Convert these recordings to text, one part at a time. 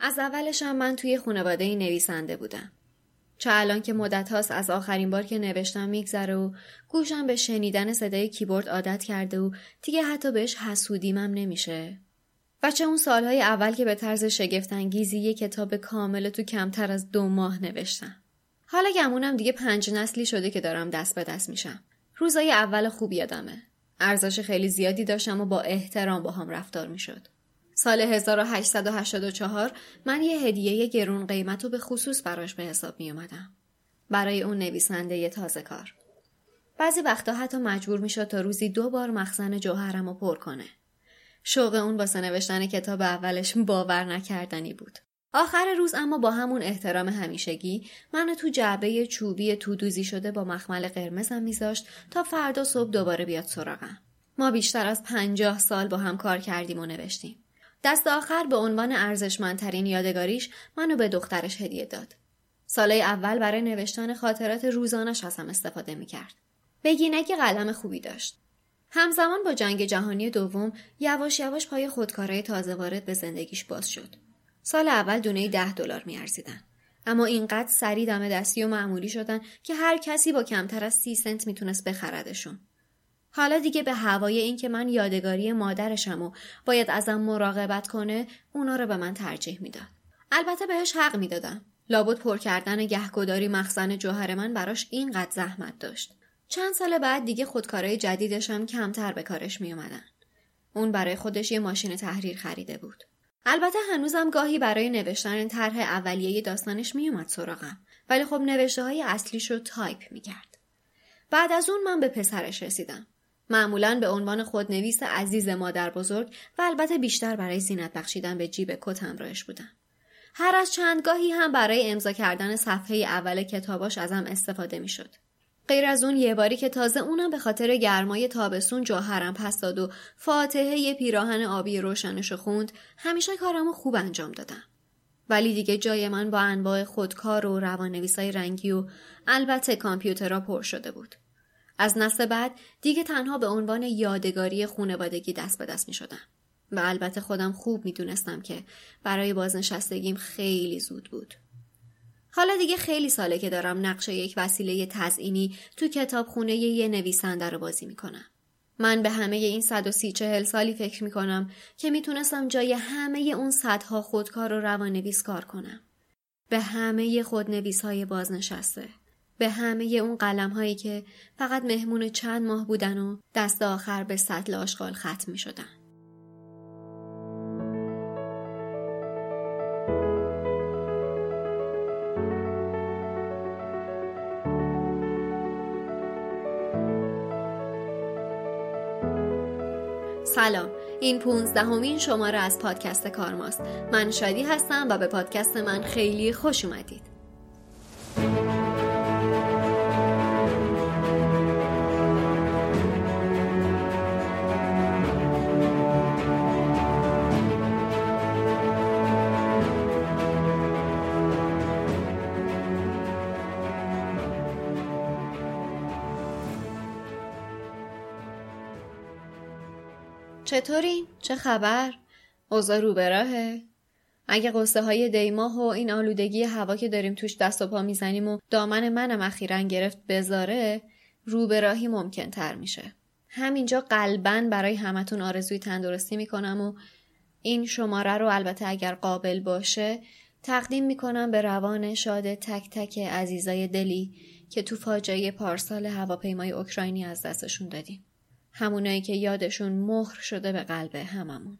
از اولش هم من توی خانواده نویسنده بودم. چه الان که مدت هاست از آخرین بار که نوشتم میگذره و گوشم به شنیدن صدای کیبورد عادت کرده و دیگه حتی بهش حسودیمم نمیشه. و چه اون سالهای اول که به طرز شگفتانگیزی یه کتاب کامل تو کمتر از دو ماه نوشتم. حالا گمونم دیگه پنج نسلی شده که دارم دست به دست میشم. روزای اول خوب یادمه. ارزش خیلی زیادی داشتم و با احترام با هم رفتار می‌شد. سال 1884 من یه هدیه گرون قیمت رو به خصوص براش به حساب می اومدم. برای اون نویسنده یه تازه کار. بعضی وقتا حتی مجبور می تا روزی دو بار مخزن جوهرم رو پر کنه. شوق اون واسه نوشتن کتاب اولش باور نکردنی بود. آخر روز اما با همون احترام همیشگی منو تو جعبه چوبی تودوزی شده با مخمل قرمزم میذاشت تا فردا صبح دوباره بیاد سراغم. ما بیشتر از پنجاه سال با هم کار کردیم و نوشتیم. دست آخر به عنوان ارزشمندترین یادگاریش منو به دخترش هدیه داد. سالهای اول برای نوشتن خاطرات روزانش ازم استفاده می‌کرد. بگینگی قلم خوبی داشت. همزمان با جنگ جهانی دوم یواش یواش پای خودکارای تازه وارد به زندگیش باز شد. سال اول دونه ده دلار میارزیدن. اما اینقدر سری دم دستی و معمولی شدن که هر کسی با کمتر از سی سنت می‌تونست بخردشون. حالا دیگه به هوای این که من یادگاری مادرشم و باید ازم مراقبت کنه اونا رو به من ترجیح می‌داد. البته بهش حق می‌دادم. لابد پر کردن گهگداری مخزن جوهر من براش اینقدر زحمت داشت. چند سال بعد دیگه خودکارای جدیدشم کمتر به کارش می اومدن. اون برای خودش یه ماشین تحریر خریده بود. البته هنوزم گاهی برای نوشتن طرح اولیه داستانش میومد سراغم ولی خب نوشته های اصلیش رو تایپ می‌کرد. بعد از اون من به پسرش رسیدم. معمولا به عنوان خودنویس عزیز مادر بزرگ و البته بیشتر برای زینت بخشیدن به جیب کت همراهش بودم. هر از چند گاهی هم برای امضا کردن صفحه اول کتاباش ازم استفاده می‌شد. غیر از اون یه باری که تازه اونم به خاطر گرمای تابستون جاهرم پس داد و فاتحه پیراهن آبی روشنش خوند همیشه کارمو خوب انجام دادم. ولی دیگه جای من با انواع خودکار و روانویسای رنگی و البته کامپیوترها پر شده بود. از نسل بعد دیگه تنها به عنوان یادگاری خونوادگی دست به دست می شدم. و البته خودم خوب می دونستم که برای بازنشستگیم خیلی زود بود. حالا دیگه خیلی ساله که دارم نقشه یک وسیله تزئینی تو کتابخونه یه نویسنده رو بازی می‌کنم. من به همه این صد و سی چهل سالی فکر می‌کنم که می‌تونستم جای همه اون صدها خودکار و روانویس کار کنم. به همه خودنویس های بازنشسته. به همه اون قلم هایی که فقط مهمون چند ماه بودن و دست آخر به سطل آشغال ختم می شدن. سلام. این پونزدهمین شماره از پادکست کارماست. من شادی هستم و به پادکست من خیلی خوش اومدید. چطورین؟ چه خبر؟ اوضاع رو براهه؟ اگه قصه های دیماه و این آلودگی هوا که داریم توش دست و پا می‌زنیم و دامن منم اخیرا گرفت بذاره روبراهی ممکن تر میشه. همینجا قلبا برای همتون آرزوی تندرستی می‌کنم و این شماره رو البته اگر قابل باشه تقدیم می‌کنم به روان شاد تک تک عزیزای دلی که تو فاجعه پارسال هواپیمای اوکراینی از دستشون دادیم. همونایی که یادشون مهر شده به قلب هممون.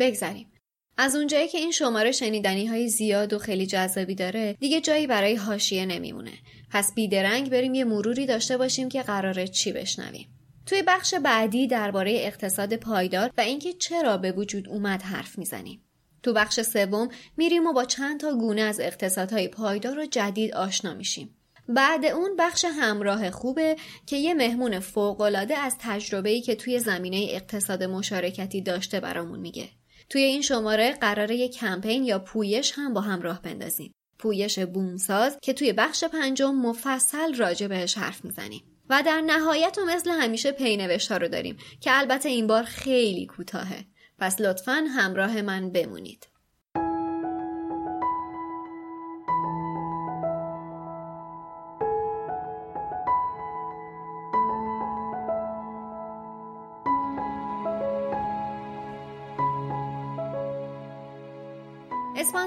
بگذریم. از اونجایی که این شماره شنیدنی های زیاد و خیلی جذابی داره دیگه جایی برای هاشیه نمیمونه. پس بیدرنگ بریم یه مروری داشته باشیم که قراره چی بشنویم. توی بخش بعدی درباره اقتصاد پایدار و اینکه چرا به وجود اومد حرف می‌زنیم. تو بخش سوم میریم و با چند تا گونه از اقتصادهای پایدار و جدید آشنا میشیم. بعد اون بخش همراه خوبه که یه مهمون فوقالعاده از تجربه‌ای که توی زمینه اقتصاد مشارکتی داشته برامون میگه. توی این شماره قراره یه کمپین یا پویش هم با هم راه بندازیم. پویش بومساز که توی بخش پنجم مفصل راجع بهش حرف می‌زنیم. و در نهایت و مثل همیشه پینوشت ها رو داریم که البته این بار خیلی کوتاهه. پس لطفا همراه من بمونید.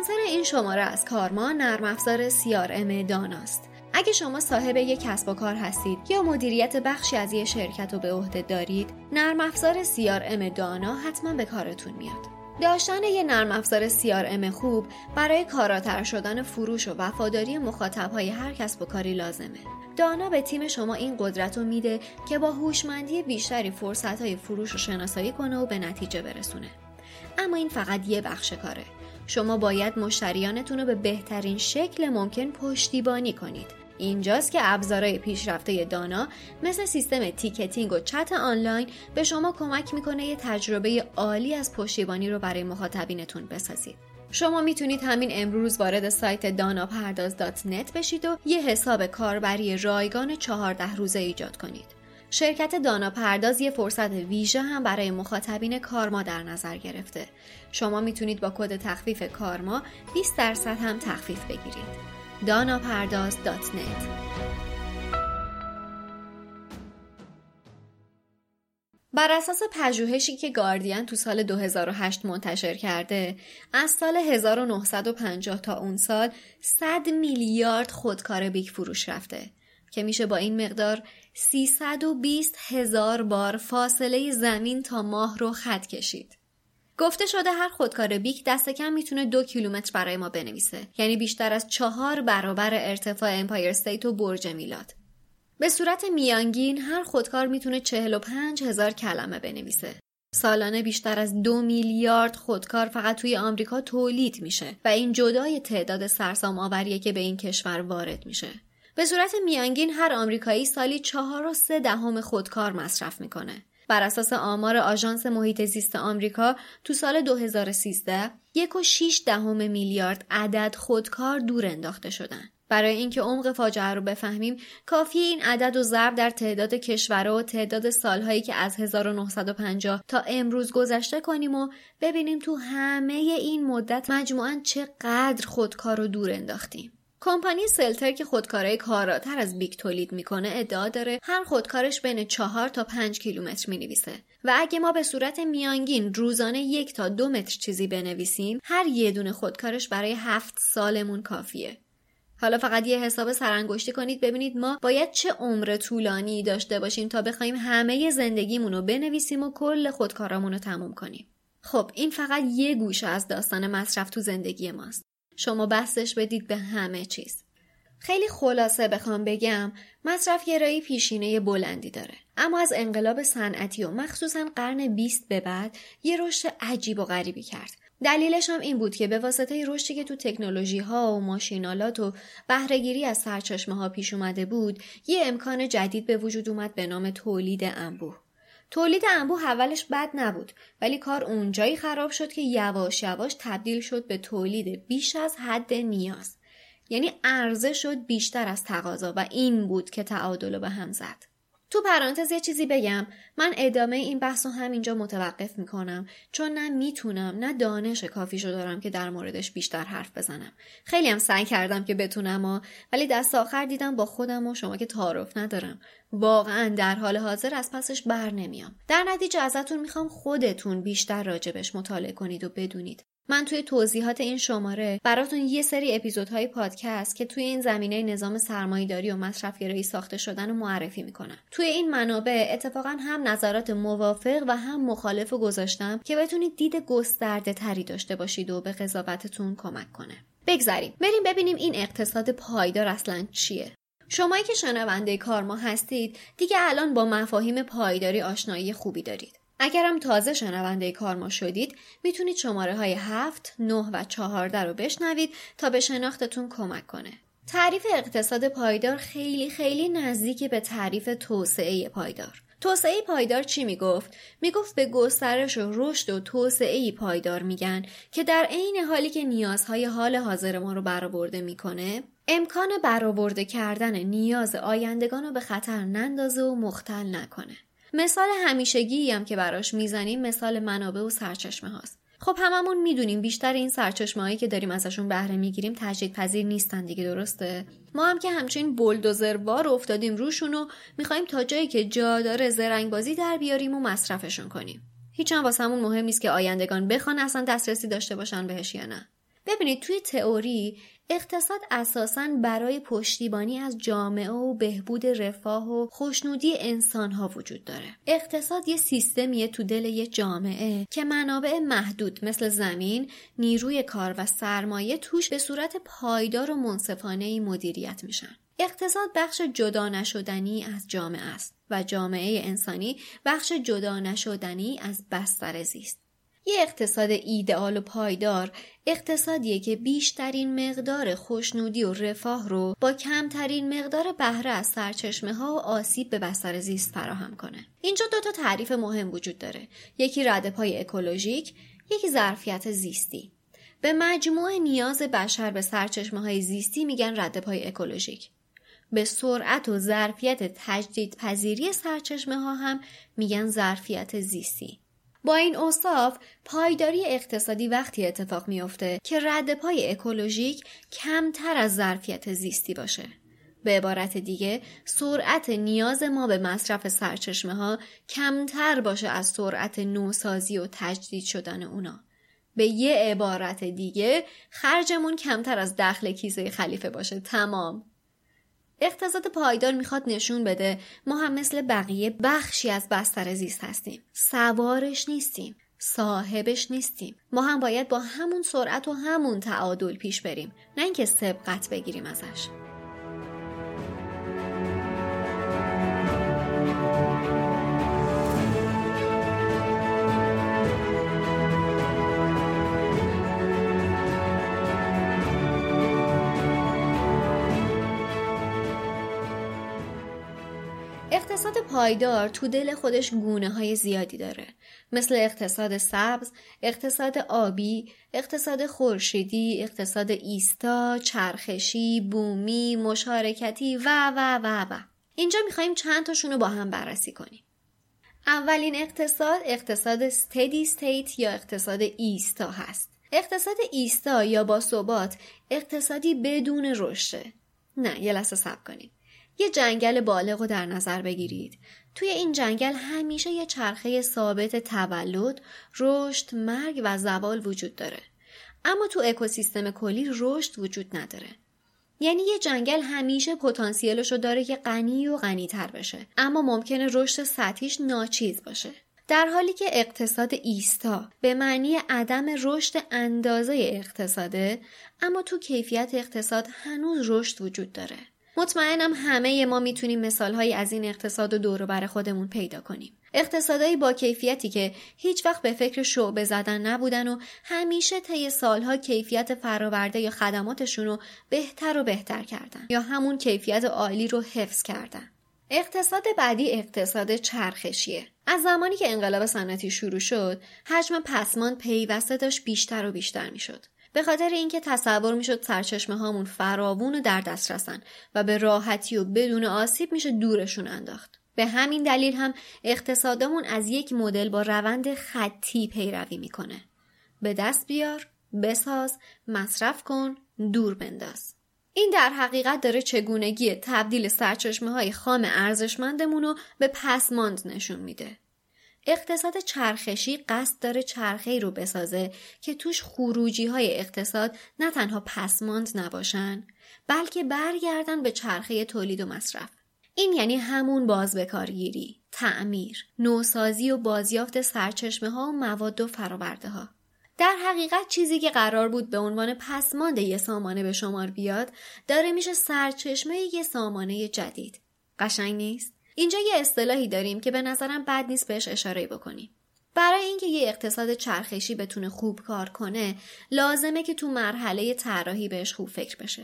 اسپانسر این شماره از کارما نرم افزار CRM داناست. اگه شما صاحب یک کسب و کار هستید یا مدیریت بخشی از یک شرکت رو به عهده دارید، نرم افزار CRM دانا حتما به کارتون میاد. داشتن یه نرم افزار CRM خوب برای کاراتر شدن فروش و وفاداری مخاطبهای هر کسب و کاری لازمه. دانا به تیم شما این قدرت رو میده که با هوشمندی بیشتری فرصت فروش رو شناسایی کنه و به نتیجه برسونه. اما این فقط یه بخش کاره. شما باید مشتریانتون رو به بهترین شکل ممکن پشتیبانی کنید. اینجاست که ابزارهای پیشرفته دانا مثل سیستم تیکتینگ و چت آنلاین به شما کمک می‌کنه یه تجربه عالی از پشتیبانی رو برای مخاطبینتون بسازید. شما می‌تونید همین امروز وارد سایت داناپرداز.net بشید و یه حساب کاربری رایگان 14 روزه ایجاد کنید. شرکت دانا پرداز یه فرصت ویژه هم برای مخاطبین کارما در نظر گرفته. شما می‌تونید با کد تخفیف کارما 20 درصد هم تخفیف بگیرید. داناپرداز.net بر اساس پژوهشی که گاردین تو سال 2008 منتشر کرده از سال 1950 تا اون سال 100 میلیارد خودکار بیک فروش رفته که میشه با این مقدار 320 هزار بار فاصله زمین تا ماه رو خط کشید. گفته شده هر خودکار بیک دست کم می‌تونه دو کیلومتر برای ما بنویسه. یعنی بیشتر از چهار برابر ارتفاع امپایر استیت و برج میلاد. به صورت میانگین هر خودکار می‌تونه 45 هزار کلمه بنویسه. سالانه بیشتر از دو میلیارد خودکار فقط توی آمریکا تولید میشه و این جدای تعداد سرسام آوریه که به این کشور وارد میشه. به صورت میانگین هر آمریکایی سالی چهار و سه دهم خودکار مصرف می‌کنه بر اساس آمار آژانس محیط زیست آمریکا تو سال 2013 یک و 6 دهم میلیارد عدد خودکار دور انداخته شدن. برای اینکه عمق فاجعه رو بفهمیم کافیه این عدد و ضرب در تعداد کشورها و تعداد سالهایی که از 1950 تا امروز گذشته کنیم و ببینیم تو همه این مدت مجموعا چقدر خودکار رو دور انداختیم. کمپانی استدلر که خودکارهای کاراتر از بیک تولید می‌کنه ادعا داره هر خودکارش بین چهار تا پنج کیلومتر می‌نویسه. و اگه ما به صورت میانگین روزانه یک تا دو متر چیزی بنویسیم هر یه دونه خودکارش برای هفت سالمون کافیه. حالا فقط یه حساب سرانگشتی کنید ببینید ما باید چه عمر طولانی داشته باشیم تا بخوایم همه زندگیمون رو بنویسیم و کل خودکارامون رو تموم کنیم. خب این فقط یه گوشه از داستان مصرف تو زندگی ماست. شما بستش بدید به همه چیز. خیلی خلاصه بخوام بگم مصرف گرایی پیشینه بلندی داره. اما از انقلاب صنعتی و مخصوصا قرن 20 به بعد یه رشد عجیب و غریبی کرد. دلیلش هم این بود که به واسطه رشدی که تو تکنولوژی ها و ماشینالات و بهرهگیری از سرچشمه ها پیش اومده بود یه امکان جدید به وجود اومد به نام تولید انبوه. تولید انبوه اولش بد نبود ولی کار اونجایی خراب شد که یواش یواش تبدیل شد به تولید بیش از حد نیاز. یعنی عرضه شد بیشتر از تقاضا و این بود که تعادل به هم زد. تو پرانتز یه چیزی بگم. من ادامه این بحث رو همینجا متوقف می‌کنم چون نه می‌تونم نه دانش کافیشو دارم که در موردش بیشتر حرف بزنم. خیلی هم سعی کردم که بتونم و ولی دست آخر دیدم با خودم و شما که تعارف ندارم. واقعا در حال حاضر از پسش بر نمیام. در نتیجه ازتون می‌خوام خودتون بیشتر راجبش مطالعه کنید و بدونید. من توی توضیحات این شماره براتون یه سری اپیزودهای پادکست که توی این زمینه نظام سرمایهداری و مصرفگرایی ساخته شدن رو معرفی می‌کنم. توی این منابع اتفاقا هم نظرات موافق و هم مخالف گذاشتم که بتونید دید گسترده تری داشته باشید و به قضاوتتون کمک کنه. بگذریم. بریم ببینیم این اقتصاد پایدار اصلا چیه. شمایی که شنونده کارما هستید دیگه الان با مفاهیم پایداری آشنایی خوبی دارید. اگرم تازه شنونده کارما شدید می‌تونید شماره های 7, 9 و 14 رو بشنوید تا به شناختتون کمک کنه. تعریف اقتصاد پایدار خیلی خیلی نزدیک به تعریف توسعه پایدار. توسعه پایدار چی می‌گفت؟ می‌گفت به گسترش و رشد و توسعه پایدار میگن که در عین حالی که نیازهای حال حاضر ما رو برآورده می‌کنه امکان برآورده کردن نیاز آیندگان رو به خطر نندازه و مختل نکنه. مثال همیشگی هم که براش می‌زنیم مثال منابع و سرچشمه هاست. خب هممون می‌دونیم بیشتر این سرچشمه هایی که داریم ازشون بهره می‌گیریم تجدید پذیر نیستن دیگه درسته؟ ما هم که همچین بار افتادیم روشون و می‌خوایم تا جایی که جا داره زرنگ بازی در بیاریم و مصرفشون کنیم. هیچ هم واسمون مهم نیست که آیندگان بخوان اصلا دسترسی داشته باشن بهش یا نه. ببینید توی تئوری اقتصاد اساساً برای پشتیبانی از جامعه و بهبود رفاه و خوشنودی انسانها وجود داره. اقتصاد یه سیستمیه تو دل یه جامعه که منابع محدود مثل زمین، نیروی کار و سرمایه توش به صورت پایدار و منصفانه مدیریت میشن. اقتصاد بخش جدا نشدنی از جامعه است و جامعه انسانی بخش جدا نشدنی از بستر زیست. یه اقتصاد ایدئال و پایدار اقتصادیه که بیشترین مقدار خوشنودی و رفاه رو با کمترین مقدار بهره از سرچشمه ها و آسیب به بستر زیست فراهم کنه. اینجا دو تا تعریف مهم وجود داره. یکی رد پای اکولوژیک، یکی ظرفیت زیستی. به مجموع نیاز بشر به سرچشمه های زیستی میگن رد پای اکولوژیک. به سرعت و ظرفیت تجدید پذیری سرچشمه ها هم میگن ظرفیت زیستی. با این اوصاف پایداری اقتصادی وقتی اتفاق میافته که رد پای اکولوژیک کمتر از ظرفیت زیستی باشه. به عبارت دیگه سرعت نیاز ما به مصرف سرچشمه ها کمتر باشه از سرعت نوسازی و تجدید شدن اونا. به یه عبارت دیگه خرجمون کمتر از دخل کیسه خلیفه باشه تمام. اقتصاد پایدار می‌خواد نشون بده. ما هم مثل بقیه بخشی از بستر زیست هستیم. سوارش نیستیم. صاحبش نیستیم. ما هم باید با همون سرعت و همون تعادل پیش بریم. نه اینکه سبقت بگیریم ازش. اقتصاد پایدار تو دل خودش گونه های زیادی داره. مثل اقتصاد سبز، اقتصاد آبی، اقتصاد خورشیدی، اقتصاد ایستا، چرخشی، بومی، مشارکتی و و و و. اینجا میخواییم چند تاشون رو با هم بررسی کنیم. اولین اقتصاد اقتصاد ستدی ستیت یا اقتصاد ایستا هست. اقتصاد ایستا یا با ثبات اقتصادی بدون رشده نه یه لحظه سب کنیم. یه جنگل بالغ رو در نظر بگیرید. توی این جنگل همیشه یه چرخه ثابت تولد، رشد، مرگ و زوال وجود داره. اما تو اکوسیستم کلی رشد وجود نداره. یعنی یه جنگل همیشه پتانسیلش رو داره که غنی و غنی تر بشه اما ممکنه رشد سطحیش ناچیز باشه در حالی که اقتصاد ایستا به معنی عدم رشد اندازه اقتصاده اما تو کیفیت اقتصاد هنوز رشد وجود داره مطمئنم همه ما می‌تونیم مثالهایی از این اقتصاد و دور بر خودمون پیدا کنیم. اقتصادایی با کیفیتی که هیچ وقت به فکر شعبه زدن نبودن و همیشه طی سالها کیفیت فراورده یا خدماتشون رو بهتر و بهتر کردن یا همون کیفیت عالی رو حفظ کردن. اقتصاد بعدی اقتصاد چرخشیه. از زمانی که انقلاب صنعتی شروع شد، حجم پسمان پیوسته داشت بیشتر و بیشتر می‌شد. به خاطر اینکه تصور می‌شد سرچشمه هامون فراوون و در دست رسن و به راحتی و بدون آسیب میشه دورشون انداخت. به همین دلیل هم اقتصادمون از یک مدل با روند خطی پیروی می‌کنه. به دست بیار، بساز، مصرف کن، دور بنداز. این در حقیقت داره چگونگی تبدیل سرچشمه های خام ارزشمندمون رو به پسماند نشون میده. اقتصاد چرخشی قصد داره چرخه رو بسازه که توش خروجی های اقتصاد نه تنها پسماند نباشن بلکه برگردن به چرخه تولید و مصرف. این یعنی همون باز به کارگیری، تعمیر، نوسازی و بازیافت سرچشمه ها و مواد و فراورده ها. در حقیقت چیزی که قرار بود به عنوان پسماند یه سامانه به شمار بیاد داره میشه سرچشمه یه سامانه جدید. قشنگ نیست؟ اینجا یه اصطلاحی داریم که به نظرم بد نیست بهش اشاره بکنیم. برای اینکه یه اقتصاد چرخشی بتونه خوب کار کنه لازمه که تو مرحله طراحی بهش خوب فکر بشه.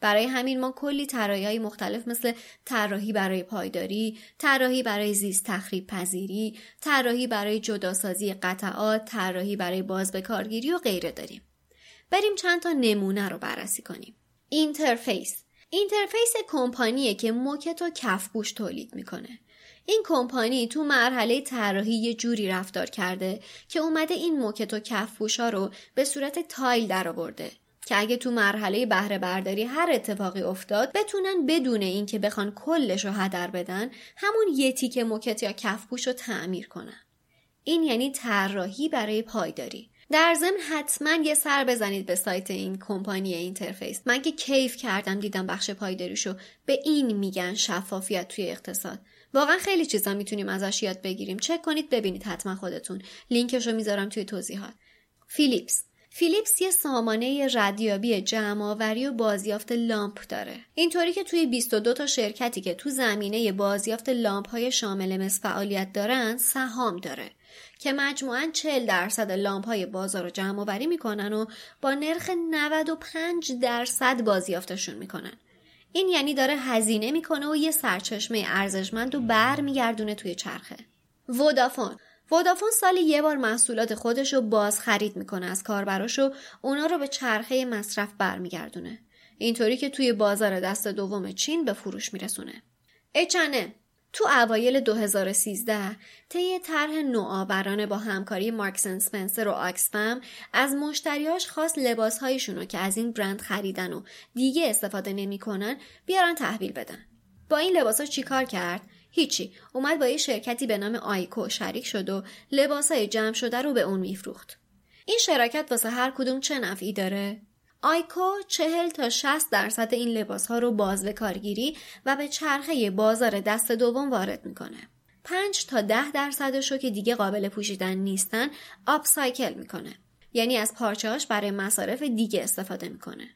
برای همین ما کلی طراحی مختلف مثل طراحی برای پایداری، طراحی برای زیست تخریب پذیری، طراحی برای جداسازی قطعات، طراحی برای باز به کارگیری و غیره داریم. بریم چند تا نمونه رو بررسی کنیم. اینترفیس اینترفیس کمپانیه که موکت و کفپوش تولید می‌کنه. این کمپانی تو مرحله طراحی یه جوری رفتار کرده که اومده این موکت و کفپوشا رو به صورت tile درآورده که اگه تو مرحله بهره برداری هر اتفاقی افتاد بتونن بدون اینکه بخوان کلش رو هدر بدن همون یه تیکه موکت یا کفپوش رو تعمیر کنن. این یعنی طراحی برای پایداری. در ضمن حتما یه سر بزنید به سایت این کمپانی اینترفیس. من که کیف کردم دیدم بخش پایداریشو به این میگن شفافیت توی اقتصاد. واقعا خیلی چیزا می‌تونیم ازش یاد بگیریم. چک کنید ببینید حتما خودتون. لینکش رو می‌ذارم توی توضیحات. فیلیپس. فیلیپس یه سامانه ردیابی جمعآوری و بازیافت لامپ داره. اینطوری که توی 22 تا شرکتی که تو زمینه بازیافت لامپ های شامل مس فعالیت دارن سهام داره. که مجموعاً 40 درصد لامپ های بازار رو جمع آوری می‌کنن و با نرخ 95 درصد بازیافتشون می‌کنن. این یعنی داره هزینه می‌کنه و یه سرچشمه ارزشمند و بر میگردونه توی چرخه. ودافون ودافون سالی یه بار محصولات خودش رو باز خرید می‌کنه از کاربراش و اونا رو به چرخه مصرف برمیگردونه. اینطوری که توی بازار دست دوم چین به فروش میرسونه. H&M تو اوایل 2013 طی طرح نوآورانه با همکاری مارکسن سپنسر و آکسفم از مشتریاش خواست لباسهایشون رو که از این برند خریدن و دیگه استفاده نمی‌کنن بیارن تحویل بدن. با این لباسا چیکار کرد؟ هیچی اومد با یه شرکتی به نام آیکو شریک شد و لباسای جمع شده رو به اون میفروخت. این شراکت واسه هر کدوم چه نفعی داره؟ آیکو چهل تا 60 درصد این لباس ها رو باز به کارگیری و به چرخه بازار دست دوم وارد می‌کنه. 5 تا 10 درصدش رو که دیگه قابل پوشیدن نیستن آپ سایکل می‌کنه. یعنی از پارچهاش برای مصارف دیگه استفاده می‌کنه.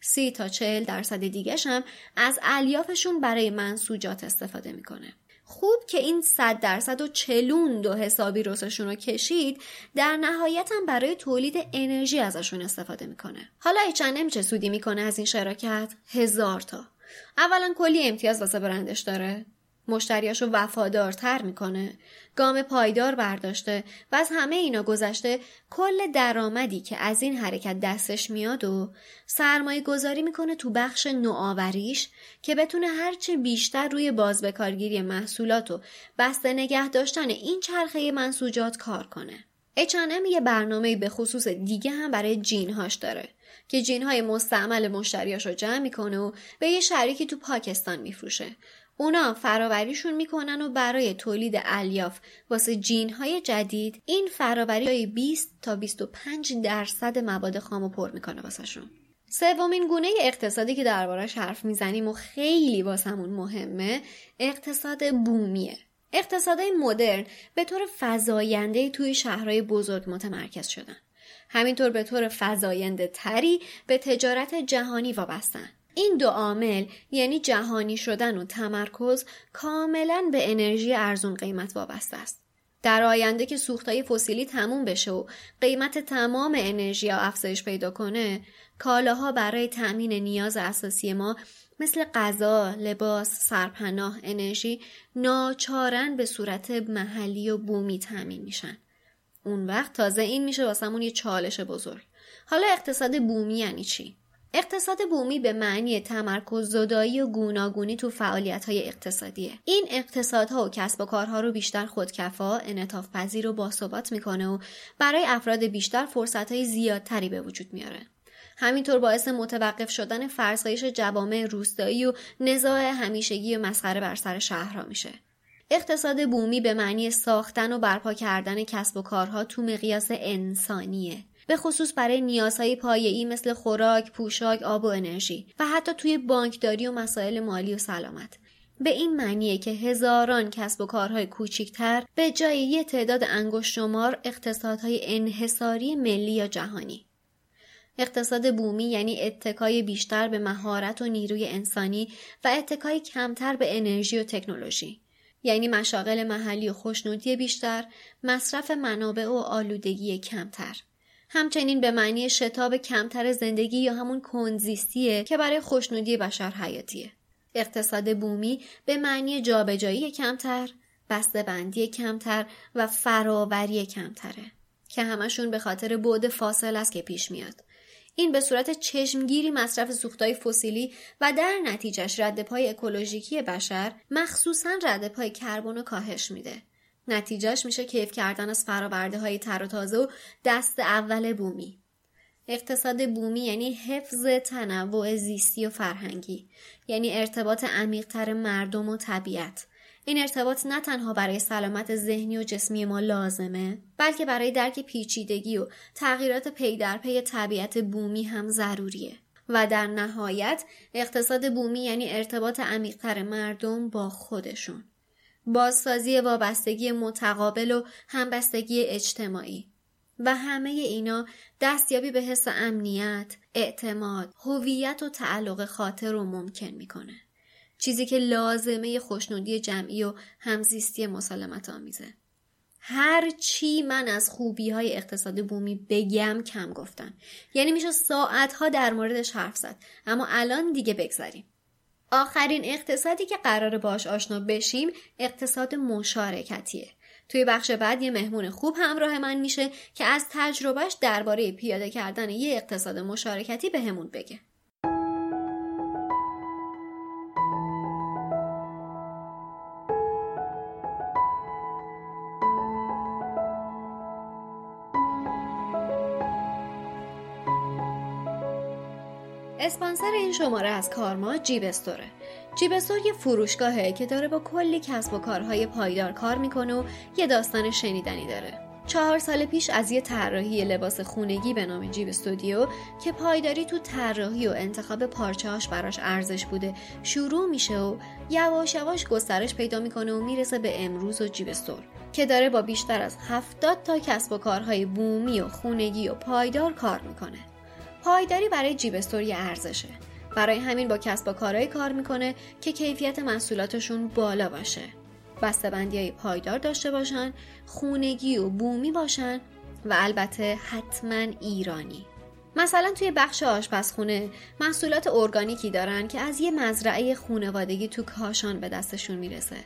سی تا چهل درصد دیگهش هم از الیافشون برای منسوجات استفاده می‌کنه. خوب که این صد درصد و چلون دو حسابی رسشون رو کشید در نهایت هم برای تولید انرژی ازشون استفاده می‌کنه. حالا ایچنم چه سودی می‌کنه از این شراکت؟ هزار تا. اولا کلی امتیاز واسه برندش داره. مشتریاشو وفادارتر می‌کنه گام پایدار برداشته و از همه اینا گذشته کل درآمدی که از این حرکت دستش میاد و سرمایه گذاری می‌کنه تو بخش نوآوریش که بتونه هرچه بیشتر روی بازبکارگیری محصولات و بسته نگه داشتن این چرخه منسوجات کار کنه. اچانم یه برنامه به خصوص دیگه هم برای جینهاش داره که جینهای مستعمل مشتریاش رو جمع می‌کنه و به یه شریکی تو پاکستان میفروشه اونا فراوریشون می‌کنن و برای تولید الیاف واسه جین های جدید این فراوری 20 تا 25 درصد مواد خامو پر می‌کنه واسهشون. سومین گونه اقتصادی که دربارش حرف می‌زنیم و خیلی واسمون مهمه اقتصاد بومیه. اقتصادهای مدرن به طور فزاینده توی شهرهای بزرگ متمرکز شدن. همینطور به طور فزاینده تری به تجارت جهانی وابستن. این دو عامل یعنی جهانی شدن و تمرکز کاملا به انرژی ارزون قیمت وابسته است. در آینده که سوختهای فسیلی تموم بشه و قیمت تمام انرژی افزایش پیدا کنه، کالاها برای تأمین نیاز اساسی ما مثل غذا، لباس، سرپناه، انرژی ناچارن به صورت محلی و بومی تأمین میشن. اون وقت تازه این میشه واسمون یه چالش بزرگ. حالا اقتصاد بومی یعنی چی؟ اقتصاد بومی به معنی تمرکز زدایی و گوناگونی تو فعالیت های اقتصادیه. این اقتصادها و کسب و کارها رو بیشتر خودکفا، انعطاف پذیر و باثبات می‌کنه و برای افراد بیشتر فرصت های زیادتری به وجود میاره. همینطور باعث متوقف شدن فرسایش جوامع روستایی و نزاع همیشگی و مسخره بر سر شهرها میشه. اقتصاد بومی به معنی ساختن و برپا کردن کسب و کارها تو مقیاس انسانیه. به خصوص برای نیازهای پایه‌ای مثل خوراک، پوشاک، آب و انرژی و حتی توی بانکداری و مسائل مالی و سلامت. به این معنیه که هزاران کسب و کارهای کوچیکتر به جای یه تعداد انگشت شمار اقتصادهای انحصاری ملی یا جهانی. اقتصاد بومی یعنی اتکای بیشتر به مهارت و نیروی انسانی و اتکای کمتر به انرژی و تکنولوژی. یعنی مشاغل محلی و خوشنودی بیشتر، مصرف منابع و آلودگی کمتر. همچنین به معنی شتاب کمتر زندگی یا همون کنزیستیه که برای خوشنودی بشر حیاتیه. اقتصاد بومی به معنی جابجایی کمتر، بندی کمتر و فراوری کمتره که همشون به خاطر بعد فاصل است که پیش میاد. این به صورت چشمگیری مصرف سوختهای فسیلی و در نتیجهش رد پای اکولوژیکی بشر مخصوصا رد پای کربن و کاهش میده نتیجهش میشه کیف کردن از فراورده های تر و تازه و دست اول بومی. اقتصاد بومی یعنی حفظ تنوع زیستی و فرهنگی یعنی ارتباط عمیقتر مردم و طبیعت. این ارتباط نه تنها برای سلامت ذهنی و جسمی ما لازمه بلکه برای درک پیچیدگی و تغییرات پی در پی طبیعت بومی هم ضروریه. و در نهایت اقتصاد بومی یعنی ارتباط عمیقتر مردم با خودشون. بازسازی وابستگی متقابل و همبستگی اجتماعی و همه اینا دستیابی به حس امنیت، اعتماد، هویت و تعلق خاطر رو ممکن می‌کنه. چیزی که لازمه خوشنودی جمعی و همزیستی مسالمت آمیزه. هر چی من از خوبی های اقتصاد بومی بگم کم گفتن. یعنی میشه ساعتها در موردش حرف زد. اما الان دیگه بگذاریم. آخرین اقتصادی که قرار باش آشنا بشیم اقتصاد مشارکتیه. توی بخش بعد یه مهمون خوب همراه من میشه که از تجربهش درباره پیاده کردن یه اقتصاد مشارکتی بهمون به بگه. اسپانسر این شماره از کارما جیب استوره. جیب استور یه فروشگاهه که داره با کلی کسب و کارهای پایدار کار می‌کنه و یه داستان شنیدنی داره. چهار سال پیش از یه طراحی لباس خونگی به نام جیب استودیو که پایداری تو طراحی و انتخاب پارچه‌هاش براش ارزش بوده شروع میشه و یواش یواش گسترش پیدا می‌کنه و می‌رسه به امروز و جیب استور که داره با بیشتر از 70 تا کسب و کارهای بومی و خونگی و پایدار کار می‌کنه. پایداری برای جیب استوری ارزشه. برای همین با کسب و کارهایی کار می‌کنه که کیفیت محصولاتشون بالا باشه. بسته‌بندی های پایدار داشته باشن خونگی و بومی باشن و البته حتما ایرانی. مثلا توی بخش آشپزخونه محصولات ارگانیکی دارن که از یه مزرعه خونوادگی تو کاشان به دستشون می‌رسه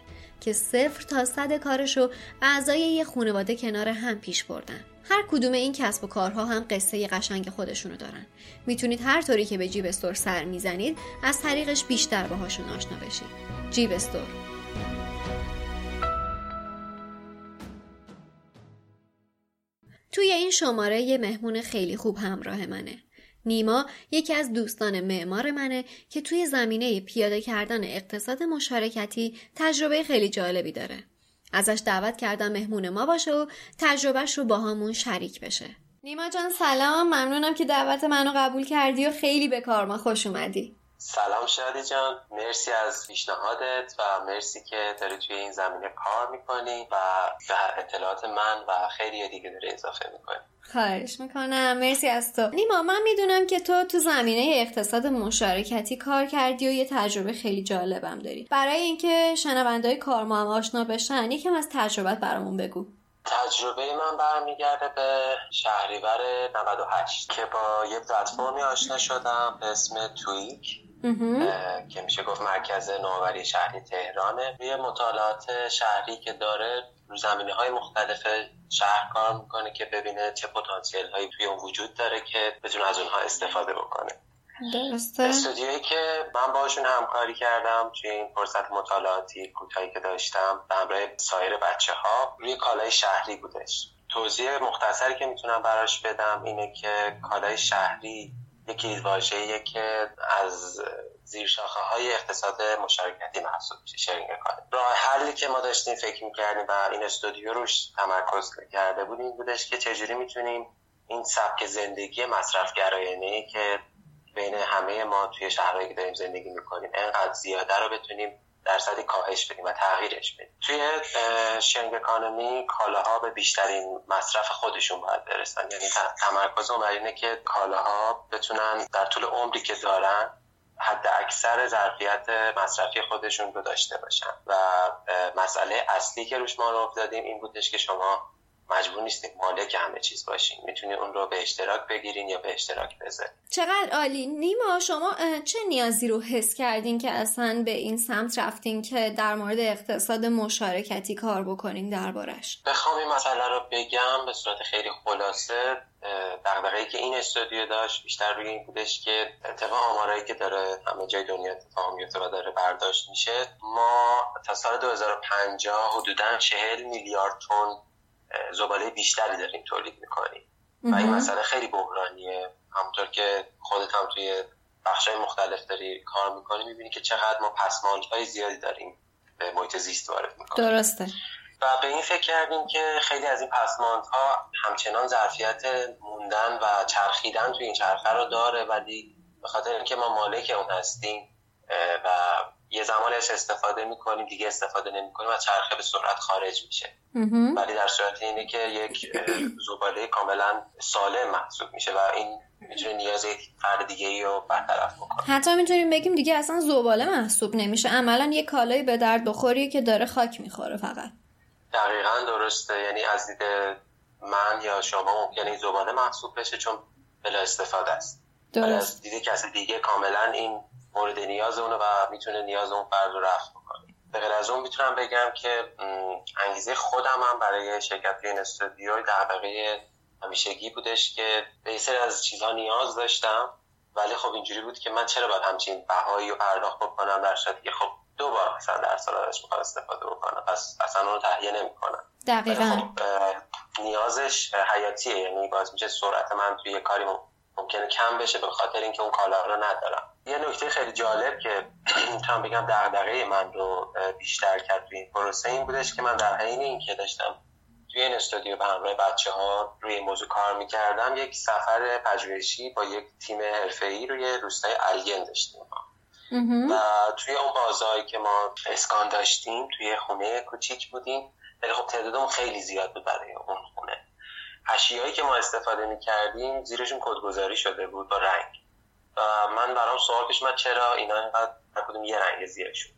که صفر تا صد کارشو اعضای یه خونواده کنار هم پیش بردن. هر کدوم این کسب و کارها هم قصه قشنگ خودشونو دارن. می‌تونید هر طوری که به جیب استور سر می‌زنید از طریقش بیشتر باهاشون آشنا بشید. جیب استور. توی این شماره یه مهمون خیلی خوب همراه منه. نیما یکی از دوستان معمار منه که توی زمینه پیاده کردن اقتصاد مشارکتی تجربه خیلی جالبی داره. ازش دعوت کردم مهمون ما باشه و تجربهش رو با همون شریک بشه. نیما جان سلام. ممنونم که دعوت منو قبول کردی و خیلی به کار ما خوش اومدی. سلام شادی جان. مرسی از پیشنهادت و مرسی که داری توی این زمینه کار می‌کنی و به اطلاعات من و خیلی دیگه داری اضافه می‌کنی. خواهش می‌کنم. مرسی از تو. نیما من می‌دونم که تو تو زمینه اقتصاد مشارکتی کار کردی و یه تجربه خیلی جالبم داری. برای اینکه شنوندهای کار ما هم آشنا بشن یکم از تجربت برامون بگو. تجربه من برمیگرده به شهریور 98 که با یه پلتفرمی آشنا شدم به اسم تویک که میشه گفت مرکز نوآوری شهری تهرانه. روی مطالعات شهری که داره رو زمینه های مختلف شهر کار می‌کنه که ببینه چه پتانسیل هایی توی اون وجود داره که بتونه از اونها استفاده بکنه. درسته. استودیویی که من باشون همکاری کردم توی این فرصت مطالعاتی کوتاهی که داشتم به همراه سایر بچه ها روی کالای شهری بودش. توضیح مختصری که می‌تونم براش بدم اینه که کالای شهری یکی واژه‌ایه که از زیر شاخه های اقتصاد مشارکتی محسوب میشه شرینگ راه حلی که ما داشتیم فکر می‌کردیم و این استودیو روش تمرکز کرده بودیم بودش که چجوری می‌تونیم این سبک زندگی مصرف گرایانه که بین همه ما توی شهرهایی که داریم زندگی می‌کنیم انقدر زیاده رو بتونیم درصدی کاهش بدیم و تغییرش بدیم. توی شنگ اکانومی کالاها به بیشترین مصرف خودشون باید برسن. یعنی تمرکز بر اینه که کالاها بتونن در طول عمری که دارن حد اکثر ظرفیت مصرفی خودشون رو داشته باشن. و مسئله اصلی که روش ما دادیم این بودش که شما مجبور نیستیم مالک همه چیز باشین می‌تونید اون رو به اشتراک بگیرین یا به اشتراک بذارین. چقدر عالی. نیما شما چه نیازی رو حس کردین که اصلا به این سمت رفتین که در مورد اقتصاد مشارکتی کار بکنین دربارش؟ بخوام این مسئله رو بگم به صورت خیلی خلاصه. دغدغه‌ای که این استودیو داشت بیشتر روی این بودش که طبق آمارایی که داره همه جای دنیا اتفاق میفته و داره برداشت میشه. ما تا سال 2050 حدودا 40 میلیارد تن زباله بیشتری داریم تولید می‌کنیم. و این مسئله خیلی بحرانیه. همونطور که خودت هم توی بخشای مختلف داری کار می‌کنی می‌بینی که چقدر ما پسماند های زیادی داریم به محیط زیست وارد می‌کنه درسته. و به این فکر کردیم که خیلی از این پسماندها همچنان ظرفیت موندن و چرخیدن توی این چرخه رو داره ولی به خاطر اینکه ما مالک اون هستیم و یه زمانی از استفاده می‌کنیم دیگه استفاده نمی‌کنیم و چرخه به سرعت خارج میشه. ولی در صورت اینه که یک زباله کاملا سالم محسوب میشه و این می‌تونه نیاز یک فرد دیگه ای رو برطرف بکنه. حتی می‌تونیم بگیم دیگه اصلا زباله محسوب نمیشه. عملا یه کالایی به درد بخوری که داره خاک می‌خوره فقط. دقیقا درسته. یعنی از دید من یا شما ممکنه این زباله محسوب بشه چون بلا استفاده است. درست. از دید کسی دیگه کاملا این مورد نیاز اونه و می‌تونه نیاز اون فرد رو رفت بکنه. به غیر از اون می‌تونم بگم که انگیزه خودم هم برای شرکت این استودیو دغدغه همیشگی بودش که به سری از چیزها نیاز داشتم ولی خب اینجوری بود که من چرا باید همچین بهایی رو پرداخت بکنم در صورتی که خب دو بار مثلا در سال ازش می‌خوام استفاده بکنم پس اصلا اون تهیه نمی‌کنم. دقیقا. خب نیازش حیاتیه یعنی باعث میشه سرعت من توی کاری ممکنه کم بشه به خاطر اینکه اون کالا رو ندارم. یه نکته خیلی جالب که می‌تونم بگم دغدغه من رو بیشتر کرد توی این پروسه این بودش که من در حین اینکه داشتم توی این استودیو به همراه بچه ها روی موضوع کار می‌کردم یک سفر پژوهشی با یک تیم حرفه‌ای روی روستای الین داشتیم. و توی اون بازایی که ما اسکان داشتیم توی خونه کوچیک بودیم. ولی خب تعدادمون خیلی زیاد بود برای اون خونه. اشیایی که ما استفاده می‌کردیم زیرشون کدگذاری شده بود با رنگ. و من برام سوال پیش من چرا اینا اینقدر کدوم یه رنگ زیرشون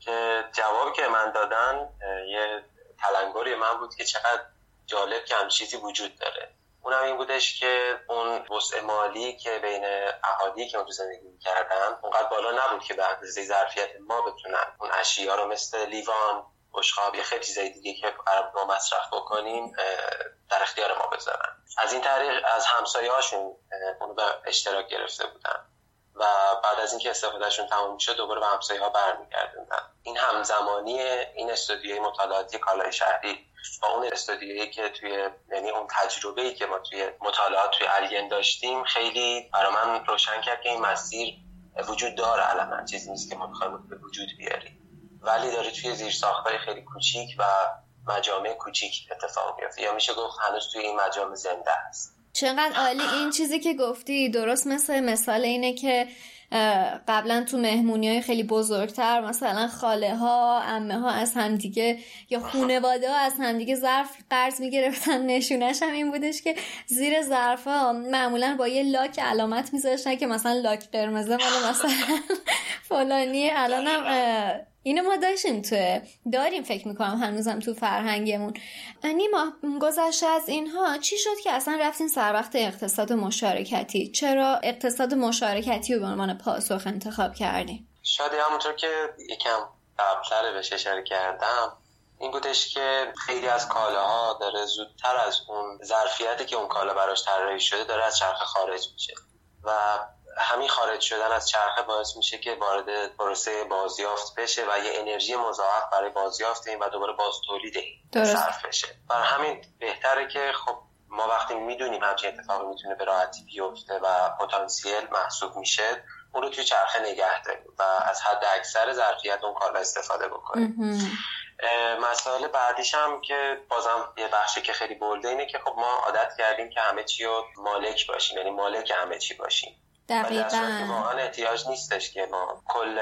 که جوابی که من دادن یه تلنگری من بود که چقدر جالب که هم چیزی وجود داره. اونم این بودش که اون وسع مالی که بین اهالی که اون زندگی می‌کردن اونقدر بالا نبود که به اندازه ظرفیت ما بتونن اون اشیا رو مثل لیوان بشقاب یا خیلی چیزای دیگه که قرار ما مصرف بکنیم در اختیار ما بذارن. از این طریق از همسایه هاشون اونو به اشتراک گرفته بودن. و بعد از اینکه استفادهشون تموم شد دوباره به همسایه ها برمیگردوندن. این همزمانی این استودیوی مطالعاتی کالای شهری با اون استودیویی که توی یعنی اون تجربه ای که ما توی مطالعات توی الین داشتیم خیلی برای من روشن کرد که این مسیر وجود داره. علما چیزی نیست که ما بخوایم به وجود بیاریم. ولی داره توی زیر ساختای خیلی کوچیک و مجامع کوچیک اتفاق میفته یا میشه گفت هنوز توی این مجامع زنده است. چقدر عالی. این چیزی که گفتی درست مثل مثال اینه که قبلا تو مهمونی های خیلی بزرگتر مثلا خاله ها امه ها از همدیگه یا خونواده ها از همدیگه ظرف قرض می‌گرفتن نشونش هم این بودش که زیر ظرف ها معمولا با یه لاک علامت میذاشتن که مثلا لاک قرمزه مال مثلا فلانی. الانم اینو ما داشتیم تو داریم فکر می‌کنم هنوزم تو فرهنگمون. نیما گذشته از اینها چی شد که اصلا رفتین سر وقت اقتصاد مشارکتی؟ چرا اقتصاد مشارکتی رو به عنوان پاسخ انتخاب کردیم؟ شاید همونطور که یکم قبلتر بهش اشاره کردم این بودش که خیلی از کالاها داره زودتر از اون ظرفیتی که اون کالا براش طراحی شده داره از چرخه خارج میشه. و همین خارج شدن از چرخه باعث میشه که وارد پروسه بازیافت بشه و یه انرژی مضاعف برای بازیافت این و دوباره باز تولید صرف بشه. برای همین بهتره که خب ما وقتی می‌دونیم همچین اتفاقی می‌تونه به راحتی بیفته و پتانسیل محسوب میشه اون رو توی چرخه نگه داریم و از حد اکثر ظرفیت اون کالا استفاده بکنیم. مسائل بعدیش هم که بازم یه بخشی که خیلی بلده اینه که خب ما عادت کردیم که همه چی رو مالک باشیم یعنی مالک همه چی باشیم. دقیقا. واقعا احتیاج نیستش که ما کل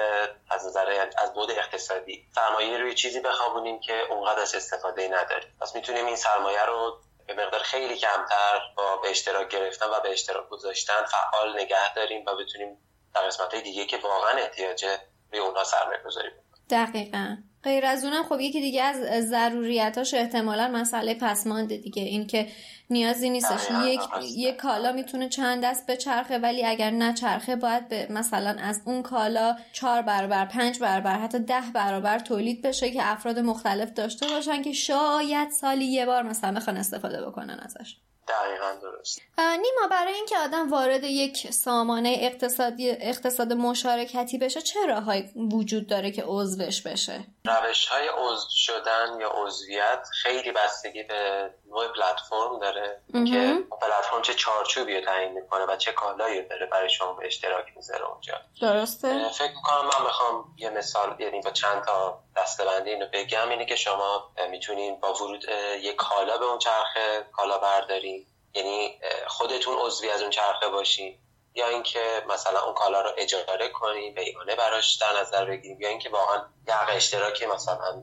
از نظر از بود اقتصادی سرمایه روی چیزی بخوابونیم که اونقدرش استفاده نداریم. پس می‌تونیم این سرمایه رو به مقدار خیلی کمتر با به اشتراک گرفتن و به اشتراک گذاشتن فعال نگه داریم و بتونیم در قسمت دیگه که واقعا احتیاجه روی اونها سرمایه گذاری دقیقا. غیر از اونم خب یکی دیگه از ضروریتاش احتمالا مسئله پسمانده دیگه. این که نیازی نیستش. یک یک کالا می‌تونه چند دست به چرخه ولی اگر نچرخه باید به مثلا از اون کالا چهار برابر پنج برابر حتی ده برابر تولید بشه که افراد مختلف داشته باشن که شاید سالی یه بار مثلا بخوان استفاده بکنن ازش. دقیقا درست. نیما برای اینکه آدم وارد یک سامانه اقتصادی اقتصاد مشارکتی بشه چه راههایی وجود داره که عضوش بشه؟ روش های عضو شدن یا عضویت خیلی بستگی به نوع پلتفرم داره که پلتفرم چه چارچوبی رو تعیین می‌کنه و چه کالایی داره برای شما به اشتراک می‌ذاره اونجا. درسته. فکر می‌کنم من بخوام یه مثال یعنی با چند تا دستبندی اینو بگم اینه که شما می‌تونین با ورود یک کالا به اون چرخه کالا بردارین. یعنی خودتون عضوی از اون چرخه باشین. یا اینکه مثلا اون کالا رو اجاره کنیم بیگانه براش در نظر بگیریم یا اینکه واقعا یه اشتراکی مثلا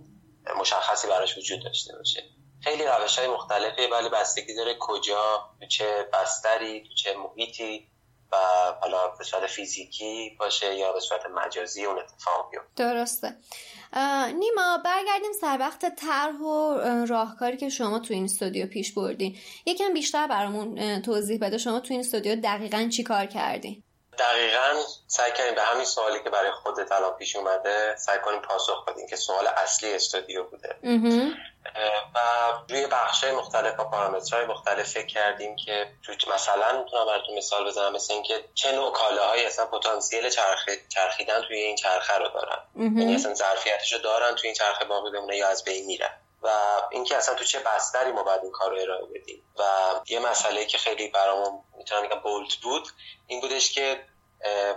مشخصی براش وجود داشته باشه. خیلی روش های مختلفه ولی بستگی داره کجا تو چه بستری تو چه محیطی و حالا به صورت فیزیکی باشه یا به صورت مجازی اون اتفاق بیفته. درسته. نیما برگردیم سر وقت طرح و راهکاری که شما تو این استودیو پیش بردین یکم بیشتر برامون توضیح بده شما تو این استودیو دقیقا چی کار کردین دقیقا سعی کنیم به همین سوالی که برای خودت الان پیش اومده سعی کنیم پاسخ بدیم که سوال اصلی استودیو بوده. و روی بخش مختلف و پارامترهای مختلف فکر کردیم که مثلا می‌تونم براتون مثال بزنم مثل اینکه چه نوع کالاهایی اصلا پتانسیل چرخیدن توی این چرخه رو دارن. یعنی اصلا ظرفیتش رو دارن توی این چرخه باقی بمونه یا از بین میرن و اینکه اصلا تو چه بستری ما باید این کار رو ارائه بدیم. و یه مسئله که خیلی برامون می‌تونم بگم بولد بود این بودش که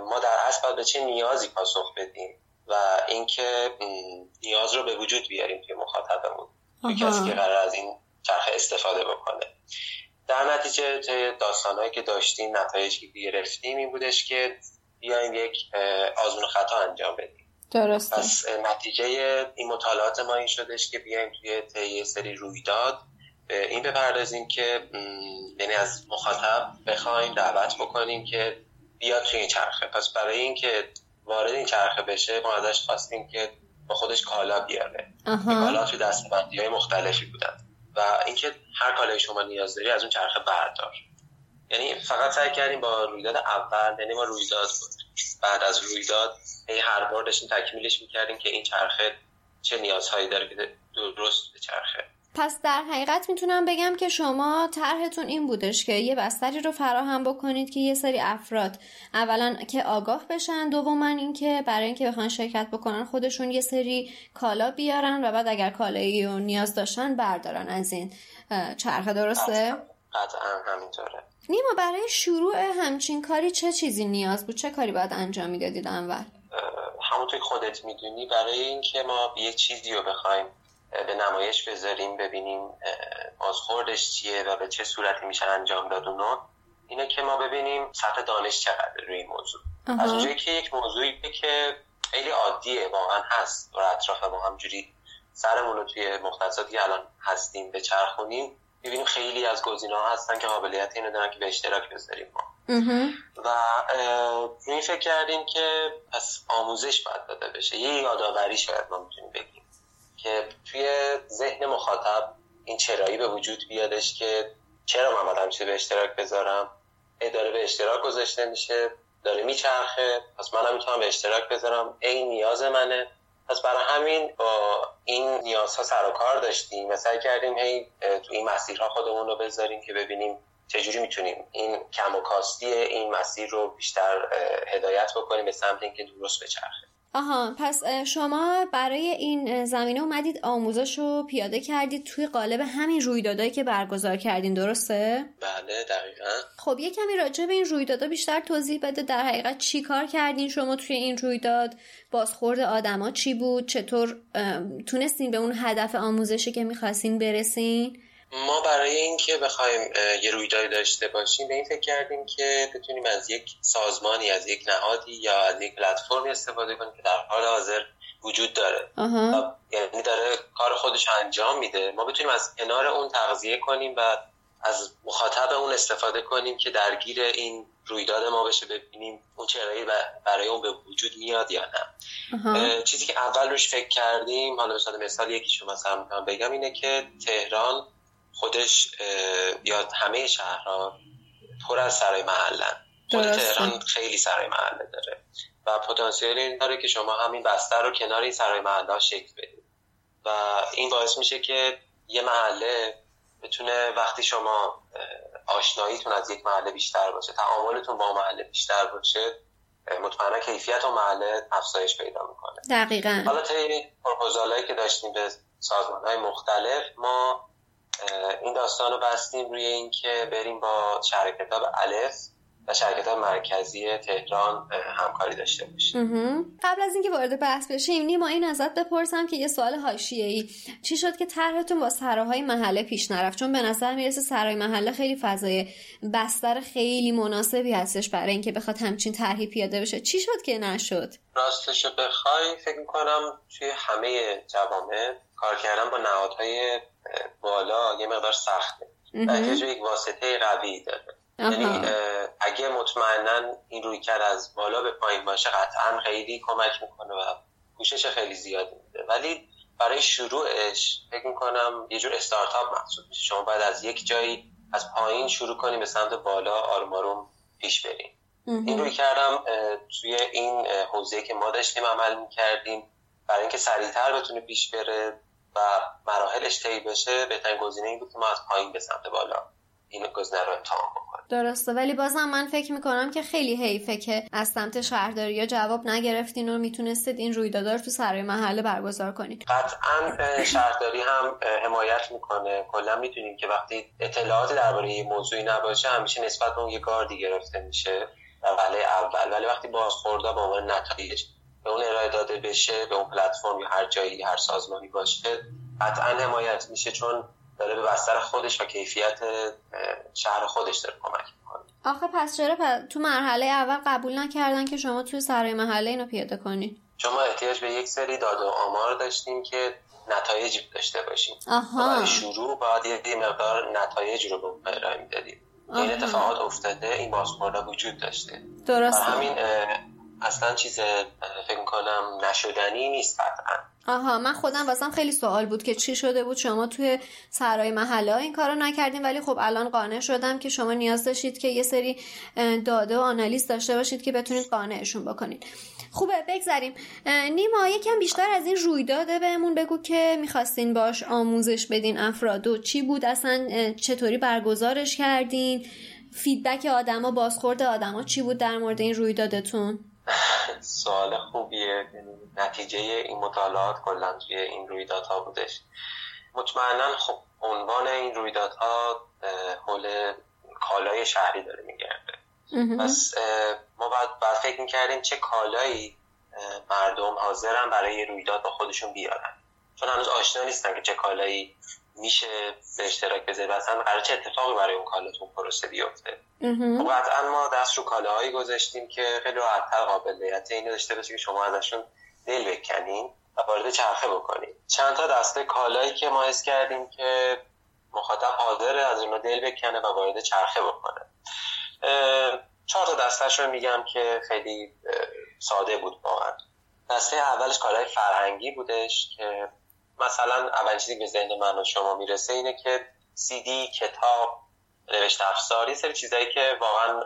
ما در اصل باید به چه نیازی پاسخ بدیم و اینکه نیاز رو به وجود بیاریم توی مخاطبمون. توی کسی که قرار از این چرخه استفاده بکنه. در نتیجه داستانهایی که داشتیم نتایجی که گرفتیم این بودش که بیایم یک آزمون خطا انجام بدیم. درسته. پس نتیجه این مطالعات ما این شدش که بیایم توی طی سری رویداد به این بپردازیم که یعنی از مخاطب بخوایم دعوت بکنیم که بیاد توی این چرخه. پس برای اینکه وارد این چرخه بشه ما ازش خواستیم که با خودش کالا بیاره. کالا توی دستبندی های مختلفی بودن. و اینکه هر کالای شما نیاز داری از اون چرخه بردار. یعنی فقط سعی کردیم با رویداد اول یعنی ما رویداد بود. بعد از رویداد هی هر بار داشتیم تکمیلش می‌کردیم که این چرخه چه نیازهایی داره که درست به چرخه. پس در حقیقت می‌تونم بگم که شما طرحتون این بودش که یه بستری رو فراهم بکنید که یه سری افراد اولا که آگاه بشن دوما اینکه برای اینکه بخوان شرکت بکنن خودشون یه سری کالا بیارن و بعد اگر کالایی رو نیاز داشتن بردارن از این چرخه درسته؟ قطعا همینطوره. نیما برای شروع همچین کاری چه چیزی نیاز بود؟ چه کاری باید انجام می‌دادید اول؟ همونطور خودت می‌دونی برای اینکه ما یه چیزی رو بخوایم به نمایش بذاریم ببینیم بازخوردش چیه و به چه صورتی میشه انجام داد اونو اینه که ما ببینیم سطح دانش چقدر روی این موضوع. از اونجایی که یک موضوعی که خیلی عادیه واقعا هست و اطراف ما همجوری سرمون رو توی مختصاتی الان هستیم به چرخونیم ببینیم خیلی از گزینه ها هستن که قابلیت اینو دارن که به اشتراک بذاریم ما. و این فکر کردیم که پس آموزش باید داده بشه. یه یادآوری شاید ما می‌تونیم بگیم. که توی ذهن مخاطب این چرایی به وجود بیادش که چرا من باید به اشتراک بذارم؟ اداره به اشتراک گذاشته میشه داره میچرخه پس منم می‌تونم به اشتراک بذارم؟ این نیاز منه. پس برای همین با این نیازها سر و کار داشتیم و کردیم هی تو این مسیرها خودمون رو بذاریم که ببینیم چجوری می‌تونیم این کم و کاستی این مسیر رو بیشتر هدایت بکنیم به سمت اینکه درست بچرخه. آها پس شما برای این زمینه اومدید آموزش رو پیاده کردید توی قالب همین رویدادهایی که برگزار کردین درسته؟ بله دقیقا خب یه کمی راجع به این رویدادها بیشتر توضیح بده در حقیقت چی کار کردین شما توی این رویداد بازخورد آدما چی بود چطور تونستین به اون هدف آموزشی که می‌خواستین برسین؟ ما برای اینکه بخوایم یه رویدادی داشته باشیم به این فکر کردیم که بتونیم از یک سازمانی از یک نهادی یا از یک پلتفرمی استفاده کنیم که در حال حاضر وجود داره. یعنی داره کار خودش انجام میده. ما بتونیم از کنار اون تغذیه کنیم و از مخاطب اون استفاده کنیم که درگیر این رویداد ما بشه ببینیم اون چرایی برای اون به وجود میاد یا نه. چیزی که اول روش فکر کردیم حالا مثلا مثال یکیشو مثلا بگم اینه که تهران خودش یا همه شهرها پر از سرای محلن. خود تهران خیلی سرای محله داره. و پتانسیل این داره که شما همین بستر رو کنار این سرای محله ها شکل بدید. و این باعث میشه که یه محله بتونه وقتی شما آشناییتون از یک محله بیشتر باشه تعاملتون با محله بیشتر باشه مطمئنا کیفیت و محله افزایش پیدا می‌کنه. دقیقا. حالا تا این که داشتیم به سازمان های مختلف ما این داستان رو بستیم روی اینکه بریم با شهر کتاب الف و شرکت مرکزی تهران همکاری داشته باشیم. قبل از اینکه وارد بحث بشیم نیما این ازت بپرسم که یه سوال حاشیه ای چی شد که طرحتون با سراهای محله پیش نرفت؟ چون به نظر می‌رسه سرای محله خیلی فضای بستر خیلی مناسبی هستش برای اینکه بخواد همچین طرحی پیاده بشه. چی شد که نشد؟ راستش بخوای فکر می‌کنم توی همه جوامع کار کردن با نهادهای بالا یه مقدار سخته. و یک واسطه قوی داره. یعنی اگه مطمئنا این روی کرد از بالا به پایین باشه قطعا خیلی کمک می‌کنه و پوشش خیلی زیادی میده. ولی برای شروعش فکر می‌کنم یه جور استارتاپ محسوب میشه. شما باید از یک جایی از پایین شروع کنیم به سمت بالا آروم آروم پیش بریم. این روی کردم توی این حوزه که ما داشتیم عمل می‌کردیم. برای اینکه سریعتر بتونه پیش بره و مراحلش طی بشه بهترین گزینه این بود که ما از پایین به سمت بالا این گزینه رو امتحان بکنیم. درسته. ولی بازم من فکر می‌کنم که خیلی حیفه که از سمت شهرداری یا جواب نگرفتین و می‌تونستید این رویداد رو تو سرای محله برگزار کنید. قطعا شهرداری هم حمایت می‌کنه. کلا می‌تونیم که وقتی اطلاعات درباره یه موضوعی نباشه همیشه نسبت به اون یه گاردی گرفته میشه. ولی اول. ولی وقتی بازخورده با عنوان نتایج به اون ارائه داده بشه به اون پلتفرم یا هر جایی هر سازمانی باشه قطعا حمایت میشه چون داره به بستر خودش و کیفیت شهر خودش داره کمک می‌کنه. آخه پس چرا تو مرحله اول قبول نکردن که شما توی سرای محله اینو پیاده کنید شما احتیاج به یک سری داده و آمار داشتیم که نتایج داشته باشیم. برای شروع باید یه مقدار نتایج رو به اون ارائه می‌دادیم این اتفاقات افتاده این بازخورده وجود داشته. درسته. همین اصلا چیز فکر کنم نشدنی نیست قطعا. آها من خودم واسم خیلی سوال بود که چی شده بود؟ شما توی سرای محله این کارو نکردین ولی خب الان قانع شدم که شما نیاز داشتید که یه سری داده و آنالیز داشته باشید که بتونید قانعشون بکنید. خوبه بگذاریم نیما یکم بیشتر از این رویداده بهمون بگو که می‌خواستین باش آموزش بدین افرادو چی بود؟ اصلا چطوری برگزارش کردین؟ فیدبک آدما بازخورد آدما چی بود در مورد این رویدادتون؟ سوال خوبیه. نتیجه این مطالعات کلا توی این رویدادها بودش. مطمئنا خب عنوان این رویدادها حول کالای شهری داره میگرده. پس ما باید, باید فکر می‌کردیم چه کالایی مردم حاضرن برای رویداد با خودشون بیارن. چون هنوز آشنا نیستن که چه کالایی میشه به اشتراک بذاری. اصلا قرار چه اتفاقی برای اون کالا تو پروسه بیفته؟ خب قطعا ما دست رو کالاهایی گذاشتیم که خیلی راحتتر قابلیت اینو داشته باشه که شما ازشون دل بکنین و وارد چرخه بکنید چند تا دسته کالایی که ما حس کردیم که مخاطب حاضر از اینا دل بکنه و وارد چرخه بکنه. چهار تا دستش رو میگم که خیلی ساده بود واقعا. دسته اولش کالای فرهنگی بودش که مثلا اول چیزی به ذهن من و شما می‌رسه اینه که سی دی کتاب نوشت افزار یه سری چیزایی که واقعا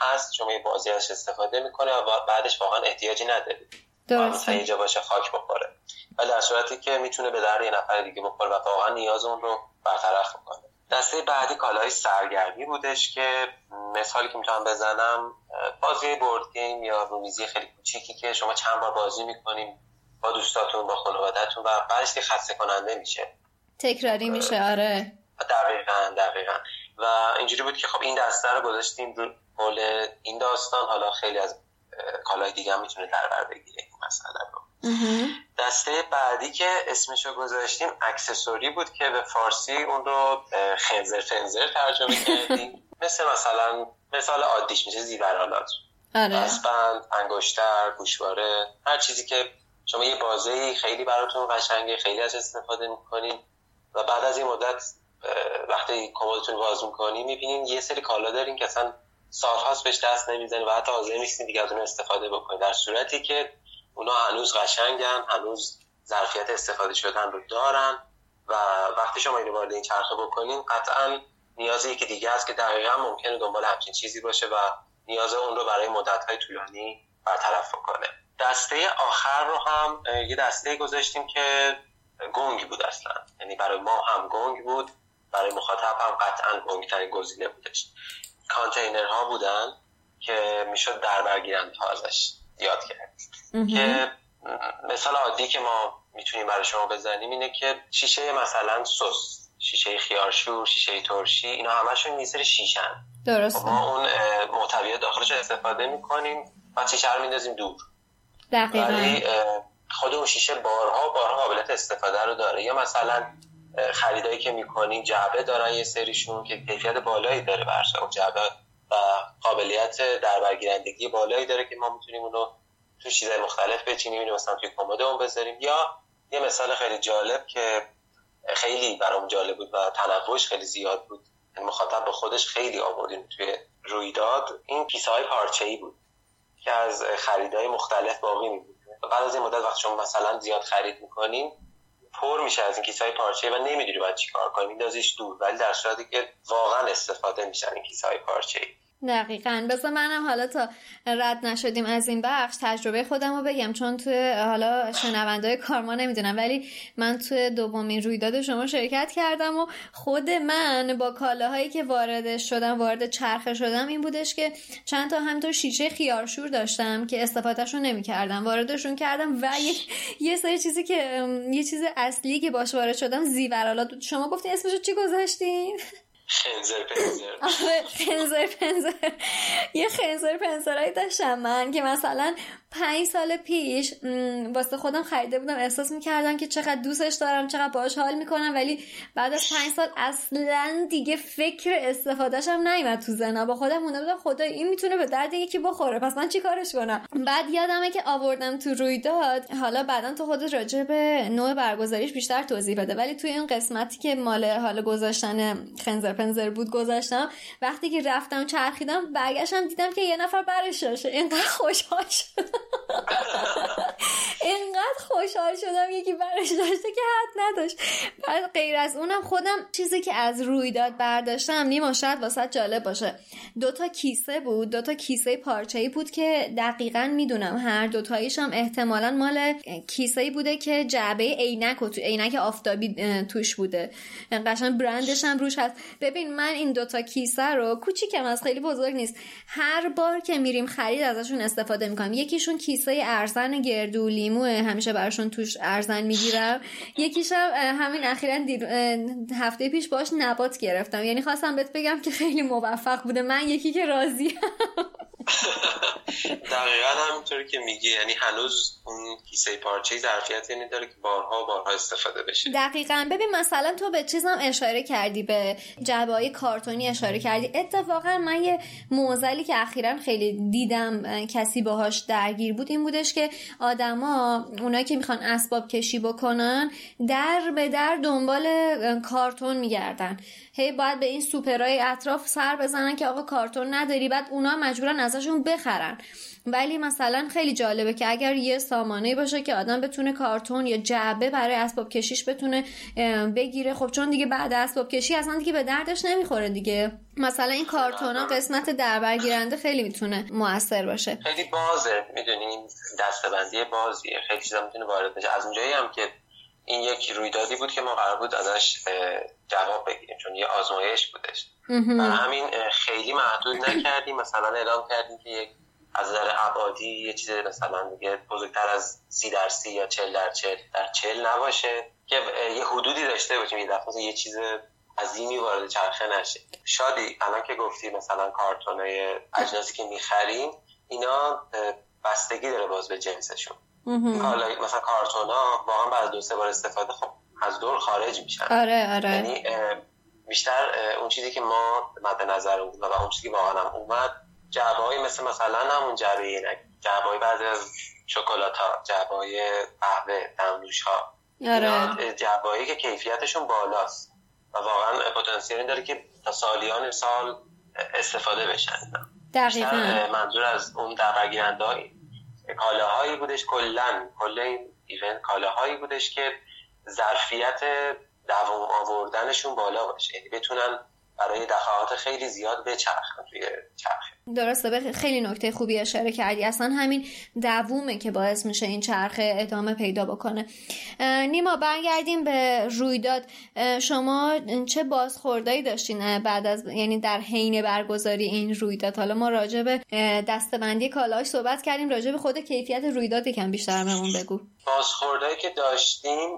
هست شما یه بازی ازش استفاده می‌کنه و بعدش واقعا احتیاجی ندارید مثلا اینجا باشه خاک بخوره. ولی در صورتی که می‌تونه به در یه نفر دیگه بخوره و واقعا نیاز اون رو برطرف بکنه. دسته بعدی کالای سرگرمی بودش که مثالی که می‌تونم بزنم بازی بورد گیم یا رومیزی خیلی کوچیکی که شما چند بار بازی می‌کنیم. با دوستاتون با خانوادهتون و بعدش که خسته کننده میشه. تکراری میشه آره. دقیقا دقیقا. و اینجوری بود که خب این دسته رو گذاشتیم رو حول این داستان. حالا خیلی از کالای دیگه هم می‌تونه در بر بگیره این مسئله رو. دسته بعدی که اسمشو گذاشتیم اکسسوری بود که به فارسی اون رو خنزر فنزر ترجمه کردیم. مثل مثلا مثال عادیش میشه زیورالات. آره. اسبند انگشتر گوشواره هر چیزی که شما یه بازه خیلی براتون قشنگه خیلی از استفاده می‌کنین و بعد از این مدت وقتی کمدتون باز می‌کنین می‌بینین یه سری کالا دارین که اصلا سالهاست بهش دست نمی‌زنین و حتی حاضر نیستین دیگه از اون استفاده بکنین در صورتی که اونا هنوز قشنگن هنوز ظرفیت استفاده شدن رو دارن و وقتی شما اینو وارد این چرخه بکنین قطعا نیاز یکی دیگه است که دقیقا ممکنه دنبال همچین چیزی باشه و نیاز اون رو برای مدت‌های طولانی برطرف بکنه. دسته آخر رو هم یه دسته گذاشتیم که گنگ بود اصلا. یعنی برای ما هم گنگ بود برای مخاطب هم قطعا گنگ ترین گزینه بودش. کانتینرها بودن که می‌شد در برگیرند ها ازش یاد کرد که مثال عادی که ما می‌تونیم برای شما بزنیم اینه که شیشه مثلا سس شیشه خیارشور شیشه ترشی اینا همشون یه سری شیشن. درسته. ما اون محتویات داخلش استفاده می‌کنیم. و شیشه رو میندازیم دور. دقیقا. ولی خود اون شیشه بارها بارها قابلیت استفاده رو داره. یا مثلا خریدایی که می‌کنیم جعبه دارن یه سریشون که کیفیت بالایی داره برش اون جعبه و قابلیت در برگیرندگی بالایی داره که ما می‌تونیم اونو تو چیزهای مختلف بچینیم. مثلا توی کمدمون بذاریم. یا یه مثال خیلی جالب که خیلی برام جالب بود و تنوعش خیلی زیاد بود. مخاطب به خودش خیلی آوردیم توی رویداد. این کیسه های پارچه ای بود. که از خریدهای مختلف باقی می بود بعد از این مدت وقتی شما مثلا زیاد خرید می‌کنیم پر میشه از این کیسه های پارچه و نمی‌دونی باید چی کار کنیم میندازیش دور ولی در صورتی که واقعا استفاده میشن این کیسه های پارچه دقیقا. بذار منم حالا تا رد نشدیم از این بخش تجربه خودم رو بگم چون توی حالا شنونده کارما نمی‌دونم ولی من توی دومین رویداد شما شرکت کردم و خود من با کالاهایی که وارد شدم وارد چرخه شدم این بودش که چند تا همینطور شیشه خیارشور داشتم که استفادهش رو نمی‌کردم. واردشون کردم و یه, یه سری چیزی که یه چیز اصلی که باش وارد شدم زیورالات شما گفتین اسمشو چی گذاشتین؟ خنزر پنزر. خنزر پنزر. یه خنزر پنزرهایی داشتم من که مثلا پنج سال پیش واسه خودم خریده بودم. احساس می‌کردم که چقدر دوستش دارم چقدر باش حال می‌کنم ولی بعد از پنج سال اصلا دیگه فکر استفادهشم نیومد تو زنا با خودم مونده بودم خدا این می‌تونه به درد یکی بخوره. پس من چی کارش کنم؟ بعد یادمه که آوردم تو رویداد. حالا بعدا تو خودت راجع به نوع برگزاریش بیشتر توضیح بده. ولی توی این قسمتی که مال حالا گذاشتن خنزر پنزر بود گذاشتم. وقتی که رفتم چرخیدم برگشتم دیدم که یه نفر برش داشته اینقدر خوشحال شدم. اینقدر خوشحال شدم یکی برش داشته که حد نداشت. بعد غیر از اونم خودم چیزی که از رویداد برداشتم نیما شاید واسه جالب باشه. دوتا کیسه بود. دوتا کیسه پارچه ای بود که دقیقا می‌دونم. هر دوتاییش هم احتمالا مال کیسه ای بوده که جعبه عینک و تو عینک آفتابی توش بوده. قشنگ برندش هم روش هست. ببین من این دوتا کیسه رو کوچیکم از خیلی بزرگ نیست. هر بار که میریم خرید ازشون استفاده می‌کنم یکیشون کیسه ارزن گردو لیمو همیشه براشون توش ارزن می‌گیرم. یکیشم همین اخیرا هفته پیش باش نبات گرفتم. یعنی خواستم بهت بگم که خیلی موفق بوده. من یکی که راضی دقیقا همینطوری که میگی یعنی هنوز اون کیسه پارچه ظرفیت یعنی داره که بارها بارها استفاده بشه. دقیقا. ببین مثلا تو به چیزم اشاره کردی به جبه کارتونی اشاره کردی. اتفاقا من یه موزلی که اخیرا خیلی دیدم کسی باهاش درگیر بود این بودش که آدما اونایی که می‌خوان اسباب کشی بکنن در به در دنبال کارتون میگردن. هی باید به این سوپرای اطراف سر بزنن که آقا کارتون نداری بعد اونا مجبورن ازشون بخرن. ولی مثلا خیلی جالبه که اگر یه سامانه باشه که آدم بتونه کارتون یا جعبه برای اسباب کشیش بتونه بگیره خب چون دیگه بعد اسباب کشی اصلا دیگه به دردش نمی‌خوره دیگه. مثلا این کارتون ها قسمت دربرگیرنده خیلی می‌تونه موثر باشه. خیلی بازه می‌دونین دستبندی بازیه خیلی چیزا می‌تونه وارد بشه. از اونجایی هم که این یک رویدادی بود که ما قرار بود ازش جواب بگیریم چون یه آزمایش بودش. و همین خیلی محدود نکردیم. مثلا اعلام کردیم که یک از نظر ابعادی یه چیز مثلا دیگه بزرگتر از سی در سی یا چل در چل در چل نباشه که یه حدودی داشته باشیم. یه دفعه یه چیز عظیمی وارد چرخه نشه. شادی الان که گفتی مثلا کارتونای اجناسی که می‌خریم اینا بستگی داره باز به جنسشون. حالا مثلا کارتون ها واقعا بعد دو سه بار استفاده خب از دور خارج میشن. آره آره. یعنی بیشتر اون چیزی که ما مد نظر و اون چیزی که واقعا هم اومد جعبه مثل مثلا همون جعبه جعبه های بعد از شکلات ها جعبه های قهوه دمنوش ها آره. جعبه که کیفیتشون بالاست و واقعا پتانسیل داره که تا سالیان سال استفاده بشن. دقیقا. منظور از اون دربرگیرنده کالاهایی بودش کلا کل این ایونت کالاهایی بودش که ظرفیت دوام آوردنشون بالا باشه. یعنی بتونن برای دفعات خیلی زیاد بچرخن توی چرخه. درسته خیلی نکته خوبی اشاره کردی. اصلا همین دوومه که باعث میشه این چرخه ادامه پیدا بکنه. نیما برگردیم به رویداد. شما چه بازخوردایی داشتین بعد از یعنی در حین برگزاری این رویداد؟ حالا ما راجع به دستبندی کالاش صحبت کردیم. راجع به خود کیفیت رویداد یکم بیشتر بهمون بگو. بازخوردایی که داشتیم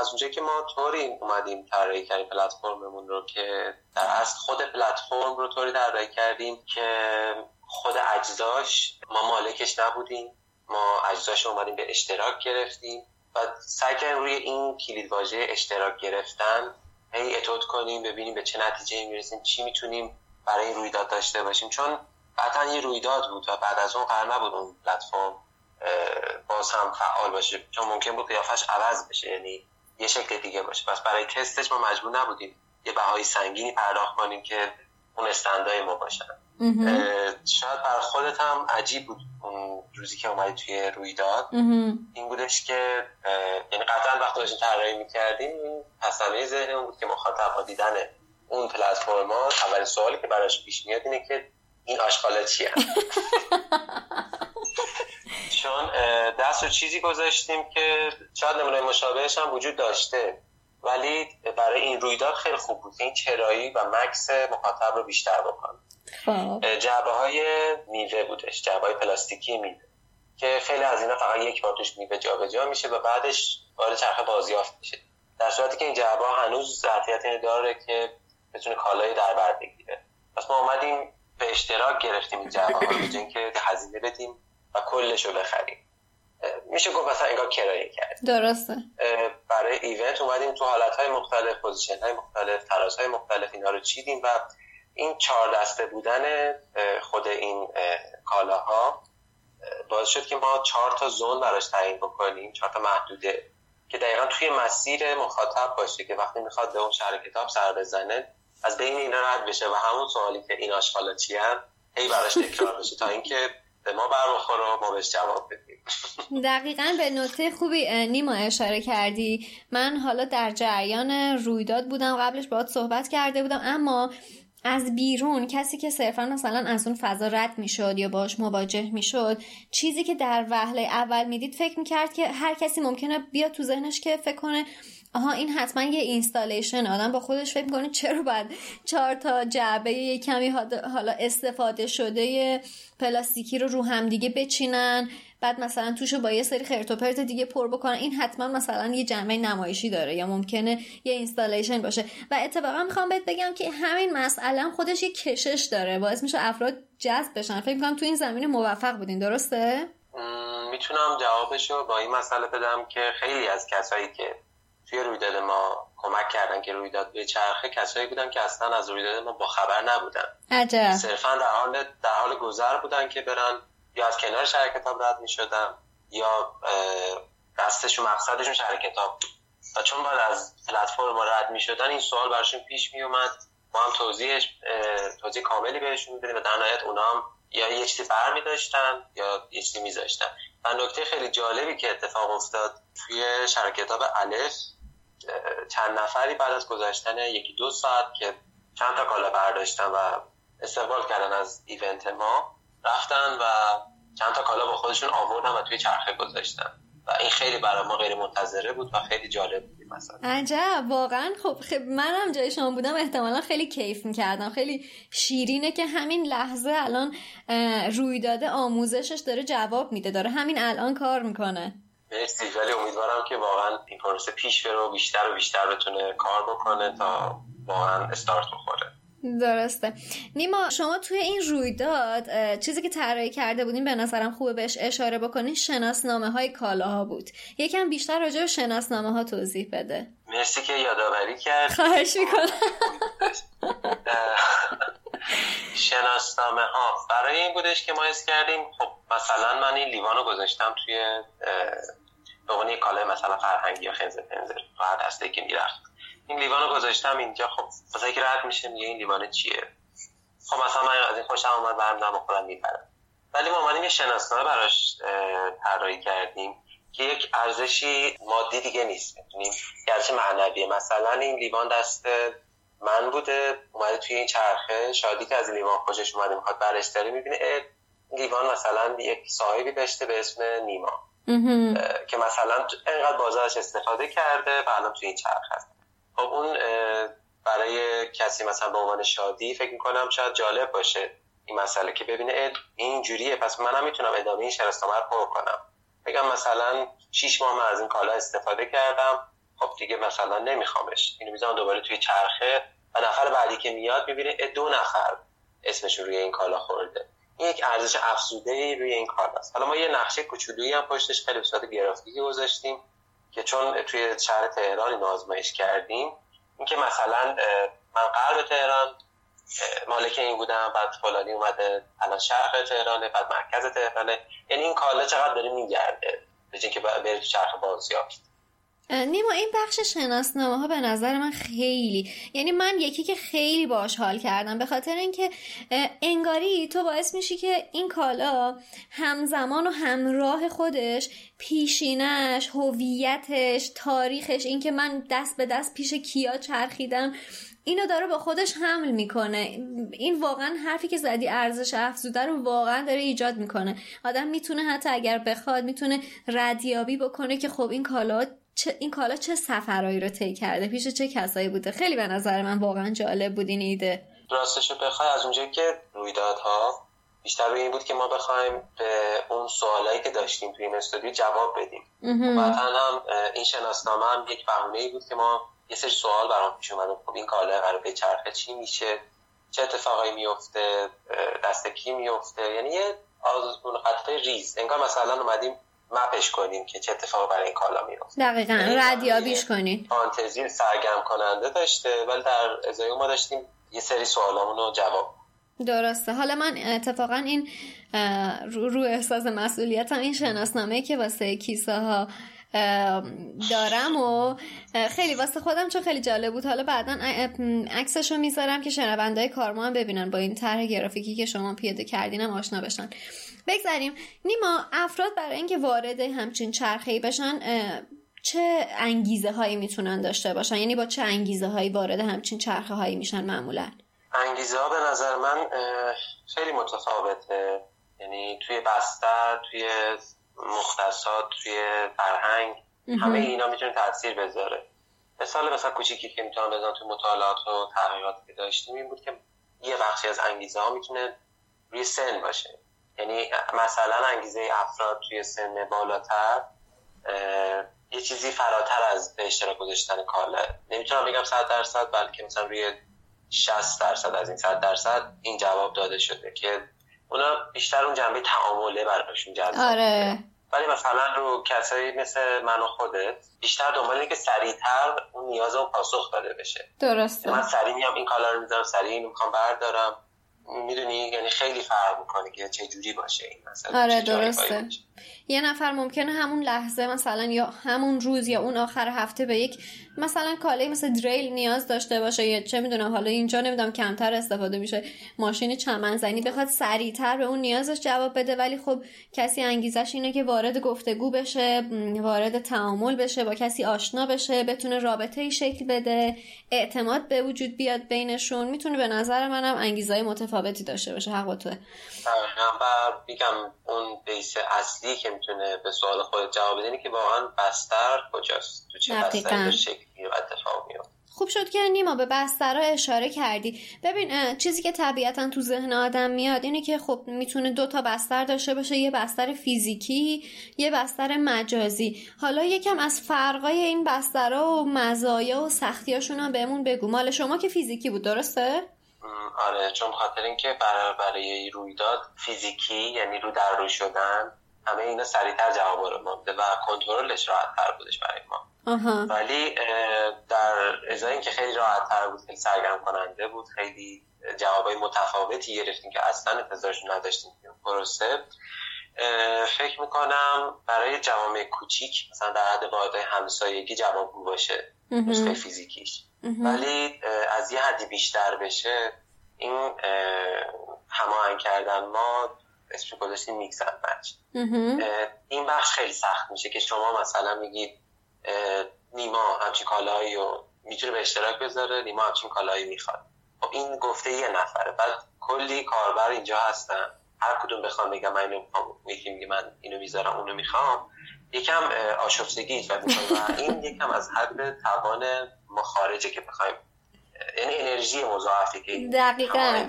از اونجایی که ما طوری اومدیم طراحی کردیم پلتفرممون رو که در اصل خود پلتفرم رو طوری طراحی کردیم که خود اجزاش ما مالکش نبودیم. ما اجزاش اومدیم به اشتراک گرفتیم و سعی کردیم روی این کلید واژه اشتراک گرفتن هی اتود کنیم ببینیم به چه نتیجه می‌رسیم چی می‌تونیم برای این رویداد داشته باشیم. چون قطعا یه رویداد بود و بعد از اون قرار نبود اون پلتفرم باز هم فعال باشه. چون ممکن بود قیافش عوض بشه یعنی یه شکل دیگه باشه. پس برای تستش ما مجبور نبودیم یه بهای سنگینی پرداخت کنیم که اون استندای ما باشن. شاید بر خودت هم عجیب بود اون روزی که اومدی توی رویداد. این بودش که یعنی قطعا وقتی داشتیم طراحی می‌کردیم این پسنه ذهنمون بود که مخاطب با دیدن اون پلتفرم اولین سوالی که براش پیش میاد اینه که این آشغالا چیه؟ چون دست رو چیزی گذاشتیم که شاید نمونه مشابهش هم وجود داشته. ولی برای این رویداد خیلی خوب بود. این چرایی و مکس مخاطب رو بیشتر بکنه خب. جعبه های میوه بودش. جعبه های پلاستیکی میوه که خیلی از اینا فقط یک بار توش میوه جابجا میشه و بعدش وارد چرخه بازیافت میشه. در صورتی که این جعبه هنوز ظرفیت اینو داره که بتونه کالای در بر بگیره. پس ما اومدیم به اشتراک گرفتیم این جعبه ها که هزینه بدیم و کلش رو بخریم. میشه گفت مثلا انگار کرایه کرد. درسته. برای event اومدیم تو حالت های مختلف position های مختلف تراز های مختلف اینا رو چیدیم و این چهار دسته بودن خود این کالاها باعث شد که ما چهار تا zone براش تعیین بکنیم چهار تا محدوده که دقیقا توی مسیر مخاطب باشه که وقتی می‌خواد به اون شهر کتاب سر بزنه از بین اینا رد بشه و همون سوالی که این آشغالا چی هی براش تکرار بشه تا اینکه به ما بر و ما بهش جواب بدیم. دقیقا به نکته خوبی نیما اشاره کردی. من حالا در جریان رویداد بودم قبلش باید صحبت کرده بودم اما از بیرون کسی که صرفا مثلا از اون فضا رد می‌شد یا باش مواجه می‌شد چیزی که در وهله اول می‌دید فکر می‌کرد که هر کسی ممکنه بیاد تو ذهنش که فکر کنه آها این حتما یه اینستالیشن آدم با خودش فکر می‌کنه چرا باید چهار تا جعبه یه کمی حالا استفاده شده پلاستیکی رو رو هم دیگه بچینن. بعد مثلا توشو با یه سری خرت دیگه پر بکنن. این حتما مثلا یه جمعه نمایشی داره یا ممکنه یه اینستالیشن باشه. و اتفاقا می‌خوام بهت بگم که همین مسئله خودش یه کشش داره. باعث میشه افراد جذب بشن. فکر می‌کنم تو این زمینه موفق بودین. درسته؟ می‌تونم جوابشو با این مسئله بدم که خیلی از کسایی که توی رویداد ما کمک کردن که رویداد به چرخه کسایی بودن که اصلا از رویداد ما با خبر نبودن. عجب. صرفا در حال در حال گذر بودن که برن یا از کنار شهر کتاب رد می شدن یا دستشون مقصدشون شهر کتاب و چون بعد از پلتفرم رد می شدن این سوال براشون پیش می اومد ما هم توضیحش توضیح کاملی بهشون می‌دادیم و در نهایت اونا هم یا یه چیزی بر می داشتن یا یه چیزی می داشتن و نکته خیلی جالبی که اتفاق افتاد توی شهر کتاب الف چند نفری بعد از گذشتن یکی دو ساعت که چند تا کالا برداشتن و استقبال کردن از ایونت ما رفتن و چند تا کالا با خودشون آوردن و توی چرخه گذاشتن. و این خیلی برای ما غیر منتظره بود و خیلی جالب بود مثلا عجب واقعا خب, خب منم جای شما بودم احتمالا خیلی کیف می‌کردم. خیلی شیرینه که همین لحظه الان رویداد آموزشش داره جواب میده داره همین الان کار می‌کنه. مرسی ولی امیدوارم که واقعا این پروسه پیش بره و بیشتر و بیشتر بتونه کار بکنه تا واقعا استارت بخوره. درسته. نیما شما توی این رویداد چیزی که طراحی کرده بودین به نظرم خوبه بهش اشاره بکنین شناسنامه های کالاها بود. یکم بیشتر راجع به شناسنامه ها توضیح بده. مرسی که یادآوری کرد. خواهش می‌کنم. شناسنامه ها برای این بودش که ما اس کردیم خب مثلا من این لیوانو گذاشتم توی به کالای مثلا فرهنگی یا خنزر پنزر و دسته که می‌رفت این لیوانو گذاشتم اینجا. خب مثلا که رد میشه میگه این لیوان چیه. خب مثلا من از این خوشم اومد برم دم خودم می‌برم ولی ما اومدیم یه شناسنامه براش طراحی کردیم که یک ارزشی مادی دیگه نیست. می‌تونیم یه ارزش معنویه. مثلا این لیوان دست من بوده اومده توی این چرخه. شادی که از لیوان خوشش اومده می‌خواد برش داره می‌بینه لیوان مثلا یک صاحبی داشته به اسم نیما. که مثلا اینقدر بازارش استفاده کرده و الان توی این چرخ هست. خب اون برای کسی مثلا به عنوان شادی فکر می‌کنم شاید جالب باشه این مسئله که ببینه این جوریه پس منم می‌تونم ادامه این شرستامه رو پر کنم. بگم مثلا شیش ماه من از این کالا استفاده کردم خب دیگه مثلا نمیخوامش. اینو می‌ذارم دوباره توی چرخه. و نفر بعدی که میاد می‌بینه دو نفر اسمشون روی این کالا خورده. این یک ارزش افزوده روی این کالاست. حالا ما یه نقشه کوچولویی هم پشتش خیلی به صورت گرافیکی گذاشتیم. که چون توی شهر تهران آزمایش کردیم اینکه مثلا من قلب تهران مالک این بودم بعد فلانی اومده الان شرق تهرانه بعد مرکز تهرانه. یعنی این کالا چقدر داره میگرده به که بره تو چرخ بازیافت. نیما این بخش شناسنامه ها به نظر من خیلی یعنی من یکی که خیلی باش حال کردم به خاطر اینکه انگاری تو باعث میشی که این کالا همزمان و همراه خودش پیشینش هویتش تاریخش اینکه من دست به دست پیش کیا چرخیدم اینو داره با خودش حمل می‌کنه. این واقعا حرفی که زدی ارزش افزوده رو واقعا داره ایجاد می‌کنه. آدم می‌تونه حتی اگر بخواد می‌تونه ردیابی بکنه که خب این کالا چه این کالا چه سفرهایی رو طی کرده؟ پیش چه کسایی بوده؟ خیلی به نظر من واقعا جالب بود این ایده. راستش بخوای از اونجایی که رویدادها بیشتر روی این بود که ما بخوایم به اون سوالایی که داشتیم توی این استودیو جواب بدیم. بعد هم این شناسنامه هم یک بهونه بود که ما یه سری سوال برام پیش اومد خب این کالا قرار به چرخه چی میشه؟ چه اتفاقایی میفته؟ دست کی میفته؟ یعنی یه آزمون ریز. انگار مثلا اومدیم مپش کنیم که چه اتفاق برای این کالا میفته. دقیقا یعنی ردیابیش کنیم. فانتزی سرگرم کننده داشته ولی در ازای ما داشتیم یه سری سوالامون رو جواب درسته. حالا من اتفاقا این رو, رو احساس مسئولیتم این شناسنامه که واسه کیسه ها دارم و خیلی واسه خودم چون خیلی جالب بود. حالا بعدا عکسش رو می‌ذارم که شنونده کارما هم ببینن با این طرح گرافیکی که شما پیاده کردینم آشنا بشن. بگذاریم. نیما افراد برای اینکه وارد همچین چرخه بشن چه انگیزه هایی می‌تونن داشته باشن؟ یعنی با چه انگیزه هایی وارد همچین چرخه هایی میشن معمولا؟ انگیزه ها به نظر من خیلی متفاوته. یعنی توی بستر توی مختصات توی فرهنگ همه اینا می‌تونه تاثیر بذاره. مثال مثلا کوچیکی که می‌تونم بزنم توی مطالعات و تحقیقات که داشتیم این بود که یه بخشی از انگیزه ها می‌تونه روی سن باشه. یعنی مثلا انگیزه افراد توی سن بالاتر یه چیزی فراتر از به اشتراک گذاشتن کالا نمی‌تونم بگم 100 درصد بلکه مثلا روی 60 درصد از این 100 درصد این جواب داده شده که اونا بیشتر اون جنبه تعامله براشون جذاب آره. ولی مثلا رو کسایی مثل من و خودت بیشتر دنبال که سریعتر اون نیاز رو پاسخ داده بشه. درسته. من سریع میام این کالا رو می‌ذارم سریع اینو می‌خوام بردارم. می‌دونی؟ یعنی خیلی فرق می‌کنه که چه جوری باشه این مثلا آره درسته. یه نفر ممکنه همون لحظه مثلا یا همون روز یا اون آخر هفته به یک مثلا کاله مثل دریل نیاز داشته باشه یا چه می‌دونم حالا اینجا نمی‌دونم کمتر استفاده میشه ماشین چمنزنی بخواد سریعتر به اون نیازش جواب بده ولی خب کسی انگیزش اینه که وارد گفتگو بشه وارد تعامل بشه با کسی آشنا بشه بتونه رابطه ای شکل بده اعتماد به وجود بیاد بینشون. می‌تونه به نظر منم انگیزهای متفاوتی داشته باشه حق توه. میگم اون بیس اصلی که می‌تونه به سوال خود جواب بده که واقعا بستر کجاست؟ تو چه بستر شکلی و اتفاق میفته خوب شد که نیما به بستر اشاره کردی. ببین چیزی که طبیعتا تو ذهن آدم میاد اینه که خب می‌تونه دو تا بستر داشته باشه یه بستر فیزیکی یه بستر مجازی. حالا یکم از فرقای این بسترها و مزایا و سختیاشون هم بهمون بگو. مال شما که فیزیکی بود درسته؟ آره چون خاطر اینکه برای برای رویداد فیزیکی یعنی رو در رو شدن همه اینا سریعتر جواب رو مانده و کنترلش راحت تر بودش برای ما. ولی در ازای اینکه خیلی راحت تر بود خیلی سرگرم کننده بود خیلی جوابای متفاوتی گرفتیم که اصلا انتظارش نداشتیم که پروسه فکر می‌کنم برای جوامع کوچیک مثلا در حد واحدهای همسایگی جواب باشه نسخه فیزیکیش. ولی از یه حدی بیشتر بشه این هماهنگ کردن ما اسم گذاشتیم میکس مچ این بخش خیلی سخت میشه که شما مثلا میگید نیما همچی کالایی رو می‌تونه به اشتراک بذاره نیما همچین کالایی می‌خواد. خب این گفته یه نفره. بعد کلی کاربر اینجا هستن. هر کدوم بخوام بگم من اینو می‌خوام. یکی میگه من اینو می‌ذارم اونو می‌خوام. یکم آشفتگی ایجاد و این یکم از حد توان ما خارجه که بخوایم یعنی انرژی مضاعفی که دقیقا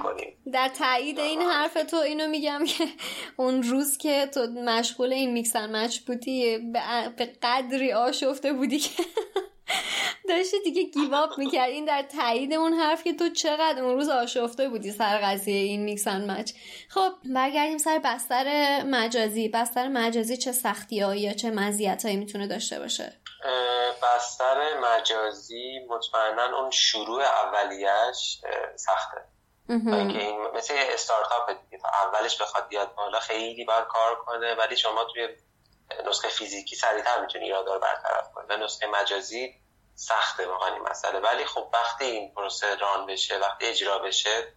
در تایید این حرف تو اینو میگم که اون روز که تو مشغول این میکسن مچ بودی به قدری آشفته بودی که داشتی دیگه گیواب می‌کرد این در تایید اون حرف که تو چقدر اون روز آشفته بودی سر قضیه این میکسن مچ. خب برگردیم سر بستر مجازی. بستر مجازی چه سختی یا چه مزیت هایی می‌تونه داشته باشه؟ بستر مجازی مطمئنا اون شروع اولیش سخته. اینکه این مثل استارتاپ دیگه. تا اولش بخواد بیاد بالا خیلی باید کار کنه ولی شما توی نسخه فیزیکی سریعتر می‌تونی ایرادا رو برطرف کنی. و نسخه مجازی سخته واقعا این مسئله. ولی خب وقتی این پروسه ران بشه وقتی اجرا بشه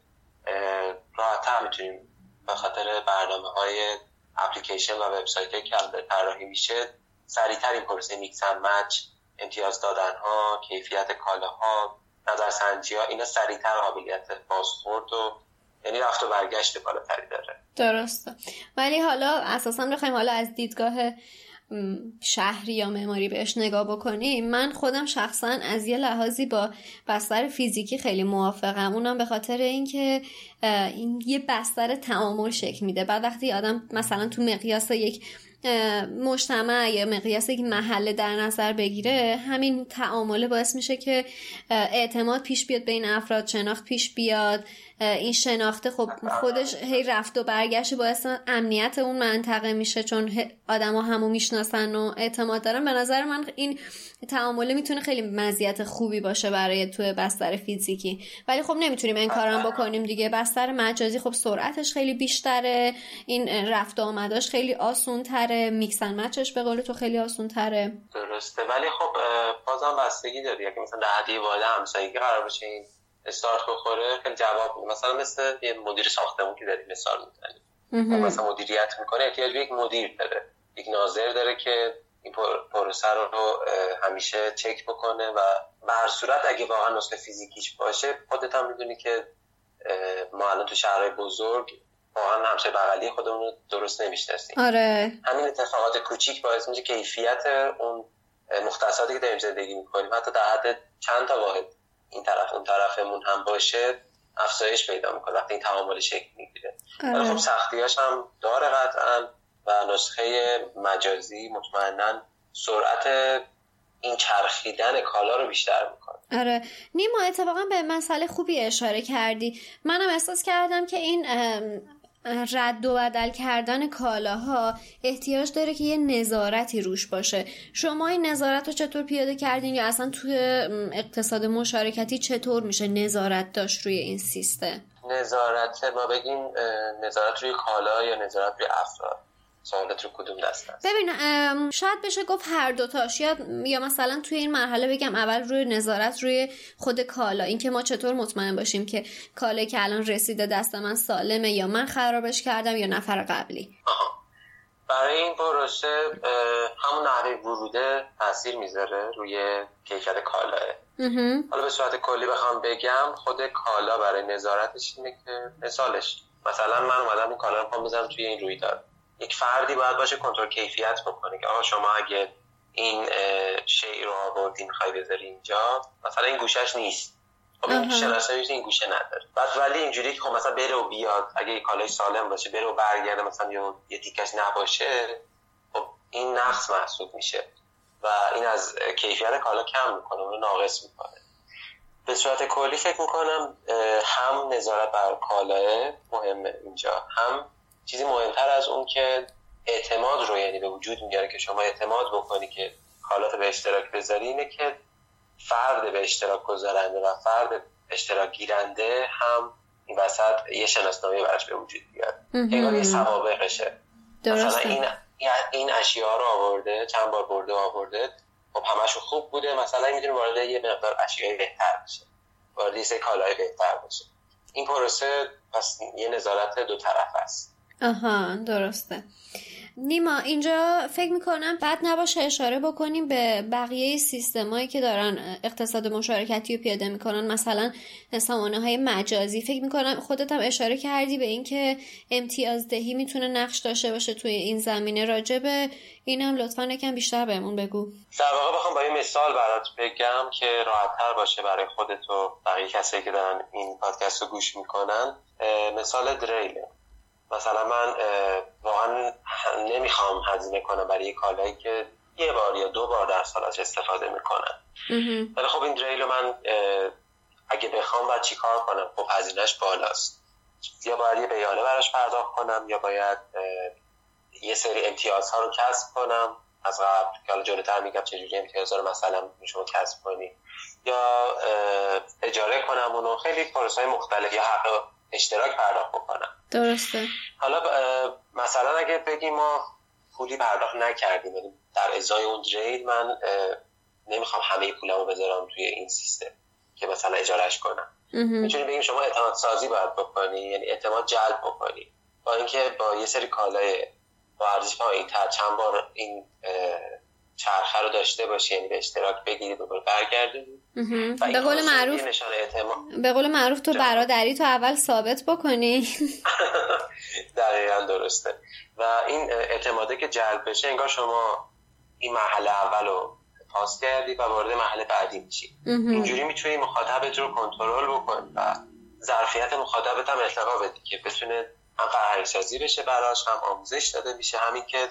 راحتر می‌تونیم به خاطر برنامه های اپلیکیشن و وبسایت که طراحی میشه. سریعتر این پروسه میکس مچ امتیاز دادن ها کیفیت کالاها نظرسنجی ها اینا سریعتر قابلیت بازخورد و یعنی رفت و برگشت بالاتری داره. درسته ولی حالا اساسا بخوایم حالا از دیدگاه شهری یا معماری بهش نگاه بکنیم من خودم شخصا از یه لحاظی با بستر فیزیکی خیلی موافقم. اونم به خاطر اینکه این یه بستر تعامل شکل میده. بعد وقتی آدم مثلا تو مقیاس یک مجتمع یا مقیاس یک محله در نظر بگیره همین تعامله باعث میشه که اعتماد پیش بیاد بین افراد شناخت پیش بیاد. این شناخته خب خودش هی رفت و برگشت باعث امنیت اون منطقه میشه چون آدما همو می‌شناسن و اعتماد دارن. به نظر من این تعامله می‌تونه خیلی مزیت خوبی باشه برای توی بستر فیزیکی. ولی خب نمی‌تونیم این کارم بکنیم دیگه. بستر مجازی خب سرعتش خیلی بیشتره. این رفت و آمداش خیلی آسون تره میکسن مچش به قول تو خیلی آسون تره درسته. ولی خب بازم بستگی داره که مثلا در حدی همسایگی قرار باشه این استارت بخوره خیلی جواب میده. مثلا مثل یه مدیر ساختمون که داریم مثال می‌زنیم. مثلا مدیریت می‌کنه احتیاج به یک مدیر داره. یک ناظر داره که این پروسه رو همیشه چک بکنه و به هر صورت اگه واقعا نسخه فیزیکیش باشه خودت هم می‌دونی که ما الان تو شهرهای بزرگ واقعا همسایه بغلی خودمون رو درست نمی‌شناسیم. آره. همین اتفاقات کوچیک باعث میشه کیفیت اون مختصاتی که داریم زندگی می‌کنیم حتی در حد چند تا واحد این طرف اون طرفمون هم باشه افزایش پیدا می‌کنه. وقتی این تعامل شکل می‌گیره. ولی آره. خب سختیاش هم داره قطعا و نسخه مجازی مطمئنا سرعت این چرخیدن کالا رو بیشتر می‌کنه. آره. نیما اتفاقا به مسئله خوبی اشاره کردی. منم احساس کردم که این رد و بدل کردن کالاها احتیاج داره که یه نظارتی روش باشه. شما این نظارت رو چطور پیاده کردین یا اصلا توی اقتصاد مشارکتی چطور میشه نظارت داشت روی این سیستم؟ نظارت ما بگیم نظارت روی کالا یا نظارت روی افراد. سوالت رو کدوم دست است ببین شاید بشه گفت هر دوتاش. یا یا مثلا توی این مرحله بگم اول روی نظارت روی خود کالا. اینکه ما چطور مطمئن باشیم که کالایی که الان رسیده دست من سالمه یا من خرابش کردم یا نفر قبلی. آها. برای این پروسه همون نحوه وروده تاثیر می‌ذاره روی کیفیت کالاه حالا به صورت کلی بخوام بگم خود کالا برای نظارتش اینه که مثالش مثلا من اومدم این کالا رو بزنم توی این رویداد. یک فردی باید باشه کنترل کیفیت بکنه که آقا شما اگه این شی رو آوردی می‌خوای بذاری اینجا مثلا این گوشش نیست. خب این شناسایی این گوشه نداره. بعد ولی اینجوری که خب مثلا بره و بیاد اگه یک کالای سالم باشه بره و برگرده مثلا یه تیکش نباشه خب این نقص محسوب میشه. و این از کیفیت کالا کم می‌کنه اونو ناقص می‌کنه. به صورت کلی فکر می‌کنم هم نظارت بر کالاه مهمه اینجا. هم چیزی مهمتر از اون که اعتماد رو یعنی به وجود میاره که شما اعتماد بکنی که کالات به اشتراک بذاری اینه که فرد به اشتراک گذارنده و فرد اشتراک گیرنده هم این وسط یه شناسنامه براش به وجود بیاد. انگار یه سوابقشه. مثلا این این اشیاء رو آورده چند بار برده آورده. خب همشون خوب بوده. مثلا می‌تونه وارد یه مقدار اشیاء بهتر بشه وارد یه کالای بهتر بشه این پروسه پس یه نظارت دو طرف است. آها درسته. نیما اینجا فکر می‌کنم بد نباشه اشاره بکنیم به بقیه سیستمایی که دارن اقتصاد مشارکتی رو پیاده می‌کنن مثلا سامانه های مجازی. فکر می‌کنم خودت هم اشاره کردی به اینکه امتیازدهی می‌تونه نقش داشته باشه توی این زمینه. راجبه این هم لطفا یکم بیشتر بهمون بگو. در واقع بخوام با این مثال برات بگم که راحتتر باشه برای خودت و بقیه کسایی که دارن این پادکست رو گوش می‌کنن. مثال دریله مثلا من واقعا نمی‌خوام هزینه کنم برای یه کالایی که یه بار یا دو بار در سال استفاده می‌کنم. ولی خب این دریل من اگه بخوام باید چیکار کنم؟ خب هزینهش بالاست. یا باید یه بیانه براش پرداخت کنم یا باید یه سری امتیازها رو کسب کنم. از قبل که حالا جلوتر میگم چجوری امتیازها رو مثلا شما کسب کنی. یا اجاره کنم اونو. خیلی پروسه مختلف. یا حق اشتراک پرداخت بکنم. درسته. حالا مثلا اگه بگیم ما پولی پرداخت نکردیم یعنی در ازای اون دریل من نمی‌خوام همه پولمو بذارم توی این سیستم که مثلا اجارش کنم. می‌تونیم بگیم شما اعتماد سازی باید بکنی یعنی اعتماد جلب بکنی. با اینکه با یه سری کالای با ارزش پایین تر چند بار این چرخه رو داشته باشی یعنی به اشتراک بگیری دوباره برگردونی. به قول معروف به قول معروف تو برادری تو اول ثابت بکنی. دقیقا درسته. و این اعتماده که جلب بشه انگار شما این مرحله اول رو پاس کردی و وارد مرحله بعدی میشی. اینجوری می‌تونی مخاطبت رو کنترل بکنی و ظرفیت مخاطبت هم ارتقا بدی که بتونه هم فرهنگسازی بشه براش هم آموزش داده میشه. همین که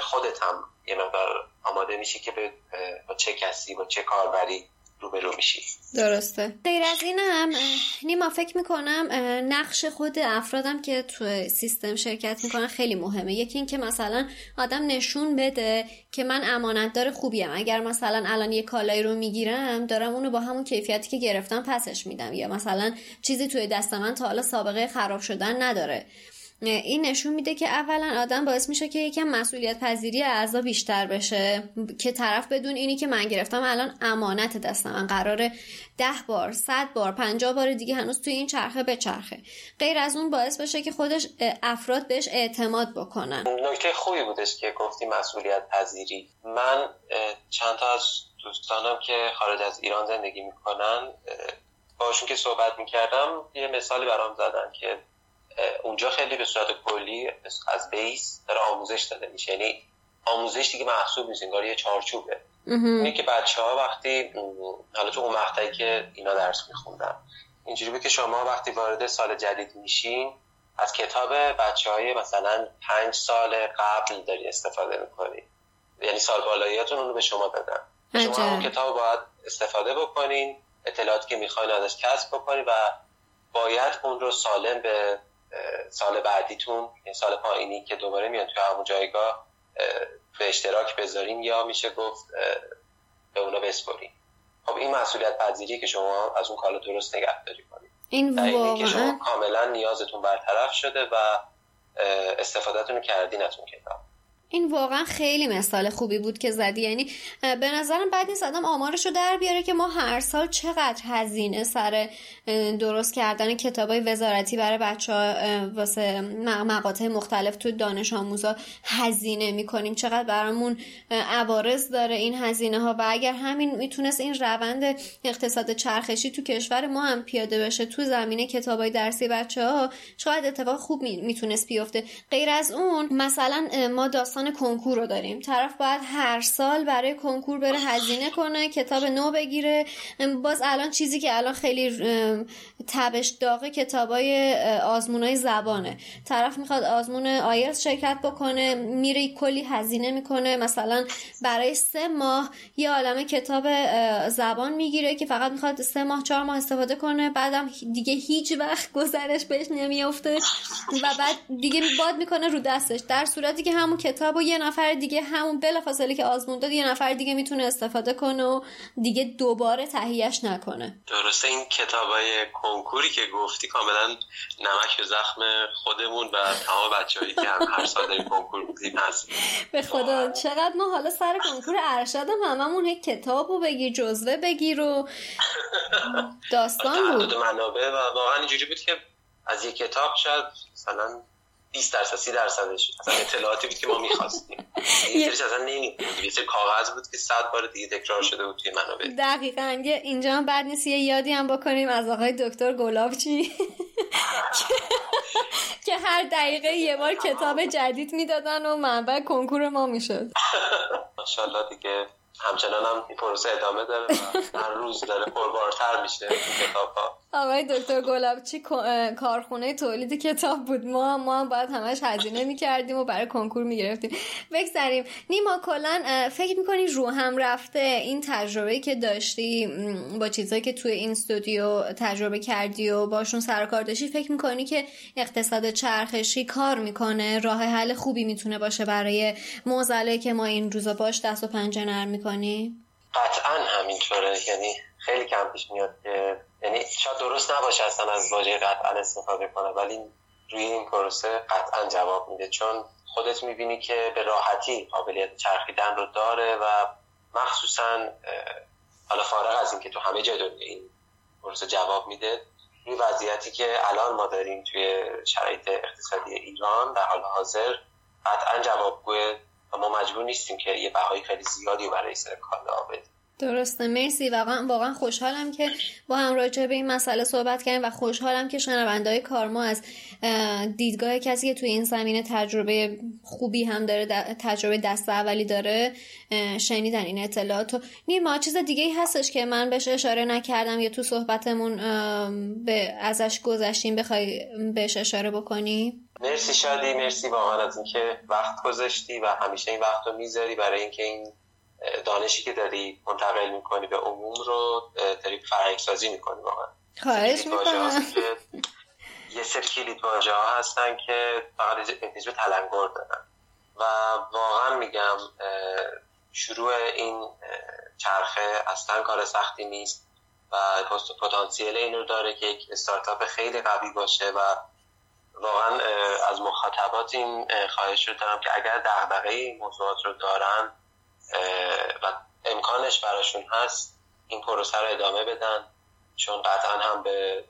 خودت هم یه مقدار آماده میشی که با چه کسی با چه کاربری روبرو میشی. درسته. غیر از اینم نیما فکر می‌کنم نقش خود افرادم که تو سیستم شرکت می‌کنن خیلی مهمه. یکی اینکه مثلا آدم نشون بده که من امانتدار خوبیم. اگر مثلا الان یه کالایی رو می‌گیرم دارم اونو با همون کیفیتی که گرفتم پسش میدم. یا مثلا چیزی توی دست من تا حالا سابقه خراب شدن نداره. این نشون میده که اولا آدم باعث میشه که یکم مسئولیت پذیری اعضا بیشتر بشه. که طرف بدون اینی که من گرفتم الان امانت دستم. من قراره ده بار صد بار پنجاه بار دیگه هنوز توی این چرخه به چرخه غیر از اون باعث بشه که خودش افراد بهش اعتماد بکنن. نکته خوبی بودش که گفتی مسئولیت پذیری من چند تا از دوستانم که خارج از ایران زندگی می‌کنن باشون که صحبت می‌کردم یه مثالی برام زدن که اونجا خیلی به صورت کلی از بیس داره آموزش داده میشه. یعنی آموزش دیگه محسوب نیست انگار یه چارچوبه. اینه که بچه ها وقتی حالا تو اون مقطعی که اینا درس میخوندن اینجوری بود که شما وقتی وارد سال جدید میشین از کتاب بچه های مثلا پنج سال قبل داری استفاده می‌کنی. یعنی سال بالاییاتون رو به شما دادن شما اون کتاب باید استفاده بکنین اطلاعاتی که می‌خواین ازش کسب بکنین و باید اون رو سالم به سال بعدیتون این سال پایینی که دوباره میان توی همون جایگاه به اشتراک بذارین یا میشه گفت به اونا بسپرین. خب این مسئولیت پذیری که شما از اون کالا درست نگهداری کنید. این واقعا که شما کاملا نیازتون برطرف شده و استفادهتون کردین از اون کتاب این واقعا خیلی مثال خوبی بود که زدی. یعنی به نظرم بعد نیست آدم آمارش رو در بیاره که ما هر سال چقدر هزینه سر درست کردن کتاب های وزارتی برای بچه ها واسه مقاطع مختلف تو دانش آموزا هزینه می‌کنیم. چقدر برامون عوارض داره این هزینه ها و اگر همین می‌تونست این روند اقتصاد چرخشی تو کشور ما هم پیاده بشه تو زمینه کتاب های درسی بچه ها چقدر اتفاق خوب می‌تونست بیفته. غیر از اون مثلا ما داستان کنکور رو داریم. طرف باید هر سال برای کنکور بره هزینه کنه کتاب نو بگیره. باز الان چیزی که الان خیلی تبش داغه کتابای آزمونای زبانه. طرف می‌خواد آزمون آیلتس شرکت بکنه میره کلی هزینه می‌کنه. مثلا برای سه ماه یه عالمه کتاب زبان می‌گیره که فقط می‌خواد سه ماه چهار ماه استفاده کنه. بعدم دیگه هیچ وقت گذرش بهش نمیافته و بعد دیگه باد می‌کنه رو دستش. در صورتی که همون کتاب کتاب و یه نفر دیگه همون فاصله که آزمون داد یه نفر دیگه می‌تونه استفاده کنه و دیگه دوباره تهیهش نکنه. درسته این کتابای کنکوری که گفتی کاملا نمک به زخم خودمون و تمام بچه‌هایی که هم هر سال در کنکور بودیم هست. به خدا چقدر ما حالا سر کنکور ارشد هم هممون یک کتابو بگیر جزوه بگیر و داستان بود. منابع و واقعا اینجوری بود که از یک کتاب شاید مثلا 20 درصد 30 درصدش. اصلا اطلاعاتی بود که ما می‌خواستیم. یه اصلا نمی‌دونیم یه سری کاغذ بود که صد بار دیگه تکرار شده بود توی منابع. دقیقا. اینجا هم بعد نیست یه یادی هم بکنیم از آقای دکتر گلابچی. که هر دقیقه یه بار کتاب جدید می‌دادن و منبع کنکور ما می‌شد. ماشاءالله دیگه. همچنان هم این پروسه ادامه داره و هر روز داره پربارتر میشه کتاب ها آقای دکتر گلابچی کارخونه تولید کتاب بود؟ ما هم ما هم باید همش هزینه می‌کردیم و برای کنکور می‌گرفتیم. بگذاریم نیما کلا فکر می‌کنی رو هم رفته این تجربه که داشتی با چیزهایی که توی این استودیو تجربه کردی و باشون سر کار داشتی فکر می‌کنی که اقتصاد چرخشی کار می‌کنه راه حل خوبی می‌تونه باشه برای موزله که ما این روزا باش دست و پنجه نرم می‌کنیم؟ قطعا همینطوره. یعنی خیلی کم پیش میاد که یعنی شاید درست نباشه اصلا از واژه قطعا استفاده کنه ولی روی این پروسه قطعا جواب میده. چون خودت می‌بینی که به راحتی قابلیت چرخیدن رو داره و مخصوصا حالا فارغ از اینکه تو همه جای دنیا این پروسه جواب میده روی وضعیتی که الان ما داریم توی شرایط اقتصادی ایران در حال حاضر قطعا جوابگوه و ما مجبور نیستیم که یه بهای خیلی زیادی برای سر کالا بدیم. درسته. مرسی. واقعا واقعا خوشحالم که با هم راجع به این مسئله صحبت کردیم و خوشحالم که شنوندهای کارما از دیدگاه کسی که توی این زمینه تجربه خوبی هم داره تجربه دست اولی داره شنیدن این اطلاعات نیما چیز دیگه ای هستش که من بهش اشاره نکردم یا تو صحبتمون به ازش گذشتیم. بخوای بهش اشاره بکنی؟ مرسی شادی. مرسی واقعا از اینکه وقت گذاشتی و همیشه این وقت رو می‌ذاری برای اینکه این دانشی که داری منتقل می‌کنی به عموم رو داری فرهنگ سازی می‌کنی واقعا. خواهش می‌کنم. یه سری کلید واژه ها هستن که فقط به تلنگر دارن. و واقعا میگم شروع این چرخه اصلا کار سختی نیست و پتانسیل این رو داره که یک استارتاپ خیلی قوی باشه و واقعا از مخاطبات این خواهش رو دارم که اگر دغدغه موضوعات رو دارن و امکانش براشون هست این پروسه رو ادامه بدن چون قطعا هم به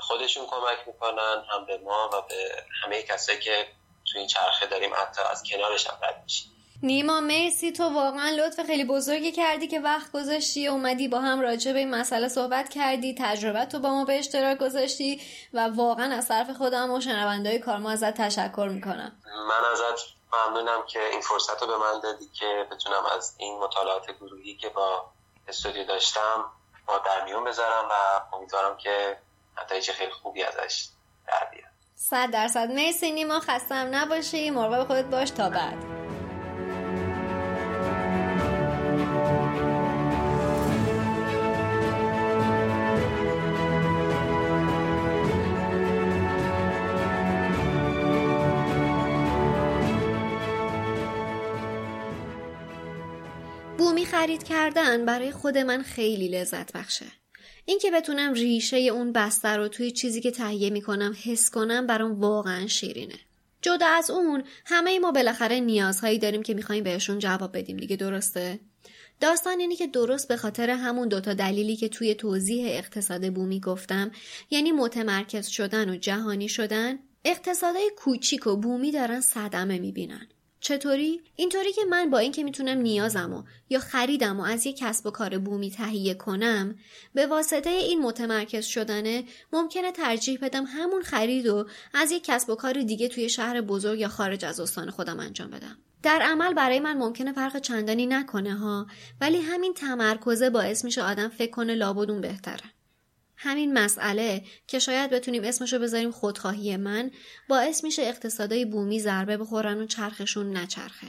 خودشون کمک می‌کنن هم به ما و به همه کسایی که تو این چرخه داریم حتی از کنارش هم رد میشیم. نیما مرسی. تو واقعا لطف خیلی بزرگی کردی که وقت گذاشتی اومدی با هم راجع به این مسئله صحبت کردی تجربه تو با ما به اشتراک گذاشتی و واقعا از طرف خودم و شنوندهای کار ما ازت تشکر می‌کنم. من ازت ممنونم که این فرصت رو به من دادی که بتونم از این مطالعات گروهی که با استودیو داشتم با در میون بذارم و امیدوارم که نتایج خیلی خوبی ازش در بیاد. صد درصد. مرسی نیما. خستم نباشی. مراقب خودت باش. تا بعد. خرید کردن برای خود من خیلی لذت بخشه. اینکه بتونم ریشه اون بستر رو توی چیزی که تهیه می‌کنم حس کنم برام واقعا شیرینه. جدا از اون همه ما بالاخره نیازهایی داریم که می‌خوایم بهشون جواب بدیم دیگه درسته؟ داستان اینه که درست به خاطر همون دوتا دلیلی که توی توضیح اقتصاد بومی گفتم یعنی متمرکز شدن و جهانی شدن اقتصادهای کوچیک و بومی دارن صدمه می‌بینن چطوری؟ اینطوری که من با اینکه می‌تونم نیازمو یا خریدم و از یک کسب و کار بومی تهیه کنم به واسطه این متمرکز شدنه ممکنه ترجیح بدم همون خرید و از یک کسب و کار دیگه توی شهر بزرگ یا خارج از استان خودم انجام بدم. در عمل برای من ممکنه فرق چندانی نکنه ها ولی همین تمرکزه باعث میشه آدم فکر کنه لابدون بهتره. همین مسئله که شاید بتونیم اسمشو بذاریم خودخواهی من باعث میشه اقتصادای بومی ضربه بخورن و چرخشون نچرخه.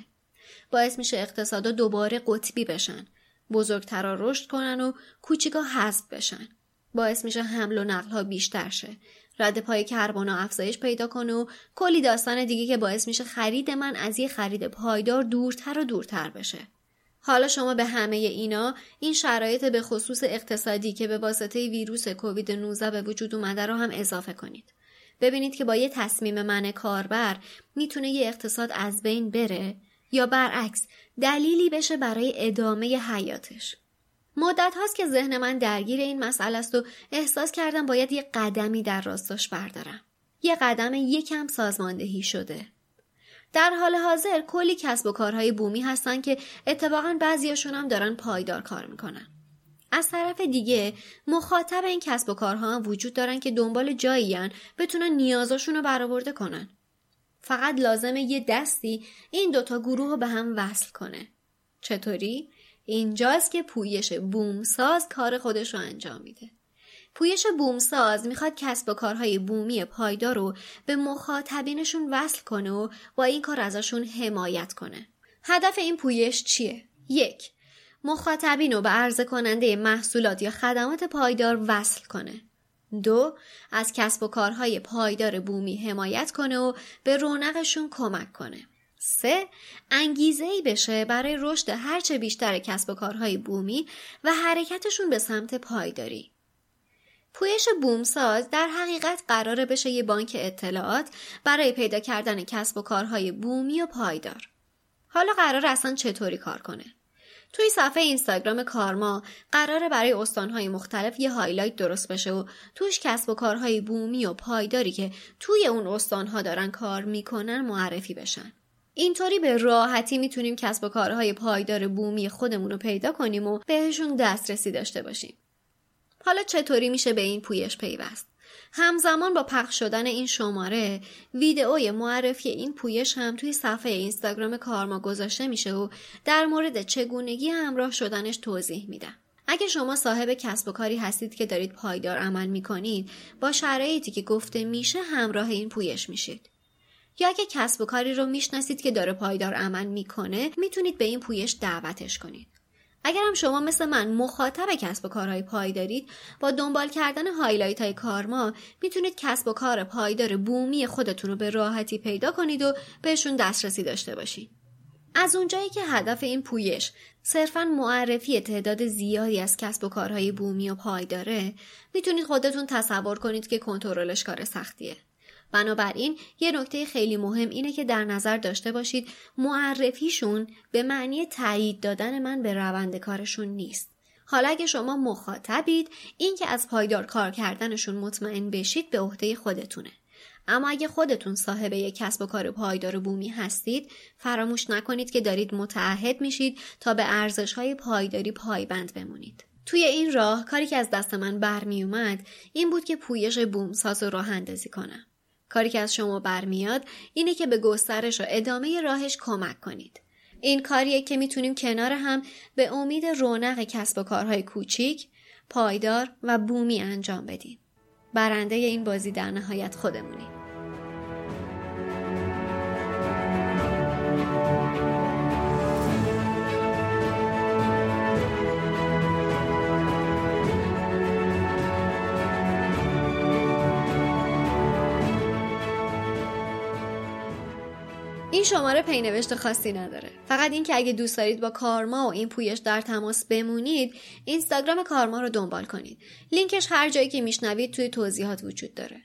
باعث میشه اقتصادا دوباره قطبی بشن. بزرگترا رشد کنن و کوچیکا حذف بشن. باعث میشه حمل و نقل ها بیشتر شه. رد پای کربن افزایش پیدا کنه و کلی داستان دیگه که باعث میشه خرید من از یه خرید پایدار دورتر و دورتر بشه. حالا شما به همه اینا این شرایط به خصوص اقتصادی که به واسطه ویروس کووید 19 به وجود اومده رو هم اضافه کنید. ببینید که با یه تصمیم من کاربر می‌تونه یه اقتصاد از بین بره یا برعکس دلیلی بشه برای ادامه حیاتش. مدت هاست که ذهن من درگیر این مسئله است و احساس کردم باید یه قدمی در راستاش بردارم. یه قدم یکم سازماندهی شده. در حال حاضر کلی کسب و کارهای بومی هستن که اتفاقا بعضیاشون هم دارن پایدار کار می‌کنن. از طرف دیگه مخاطب این کسب و کارها هم وجود دارن که دنبال جاییان بتونن نیازاشون رو برآورده کنن. فقط لازمه یه دستی این دوتا گروه رو به هم وصل کنه. چطوری؟ اینجاست که پویش بومساز کار خودش رو انجام میده. پویش بومساز می‌خواد کسب و کارهای بومی پایدار رو به مخاطبینشون وصل کنه و با این کار ازشون حمایت کنه. هدف این پویش چیه؟ یک مخاطبین رو به عرضه کننده محصولات یا خدمات پایدار وصل کنه. دو از کسب و کارهای پایدار بومی حمایت کنه و به رونقشون کمک کنه. سه انگیزه ای بشه برای رشد هرچه بیشتر کسب و کارهای بومی و حرکتشون به سمت پایداری. پویش بومساز در حقیقت قراره بشه یه بانک اطلاعات برای پیدا کردن کسب و کارهای بومی و پایدار. حالا قرار اصلا چطوری کار کنه؟ توی صفحه اینستاگرام کارما قراره برای استانهای مختلف یه هایلایت درست بشه و توش کسب و کارهای بومی و پایداری که توی اون استانها دارن کار می‌کنن معرفی بشن. اینطوری به راحتی می‌تونیم کسب و کارهای پایدار بومی خودمون رو پیدا کنیم و بهشون دسترسی داشته باشیم. حالا چطوری میشه به این پویش پیوست؟ همزمان با پخش شدن این شماره ویدئوی معرفی این پویش هم توی صفحه اینستاگرام کارما گذاشته میشه و در مورد چگونگی همراه شدنش توضیح میدم. اگه شما صاحب کسب و کاری هستید که دارید پایدار عمل می‌کنید با شرایطی که گفته میشه همراه این پویش میشید. یا اگه کسب و کاری رو می‌شناسید که داره پایدار عمل می‌کنه می‌تونید به این پویش دعوتش کنید. اگر هم شما مثل من مخاطب کسب و کارهای پایدارید با دنبال کردن هایلایت های کارما می‌تونید کسب و کار پایدار بومی خودتون رو به راحتی پیدا کنید و بهشون دسترسی داشته باشید. از اونجایی که هدف این پویش صرفا معرفی تعداد زیادی از کسب و کارهای بومی و پایداره می‌تونید خودتون تصور کنید که کنترلش کار سختیه. بنابراین یه نکته خیلی مهم اینه که در نظر داشته باشید معرفیشون به معنی تایید دادن من به روند کارشون نیست. حالا اگه شما مخاطبید این که از پایدار کار کردنشون مطمئن بشید به عهده خودتونه. اما اگه خودتون صاحب یک کسب و کار پایدار بومی هستید فراموش نکنید که دارید متعهد میشید تا به ارزش های پایداری پایبند بمونید. توی این راه کاری که از دست من برمی اومد این بود که پویش بومساز رو راه اندازی کنم. کاری که از شما برمیاد اینه که به گسترش و ادامه راهش کمک کنید. این کاریه که می‌تونیم کنار هم به امید رونق کسب و کارهای کوچیک، پایدار و بومی انجام بدیم. برنده این بازی در نهایت خودمونیم. این شماره پینوشت خاصی نداره. فقط اینکه اگه دوست دارید با کارما و این پویش در تماس بمونید اینستاگرام کارما رو دنبال کنید. لینکش هر جایی که میشنوید توی توضیحات وجود داره.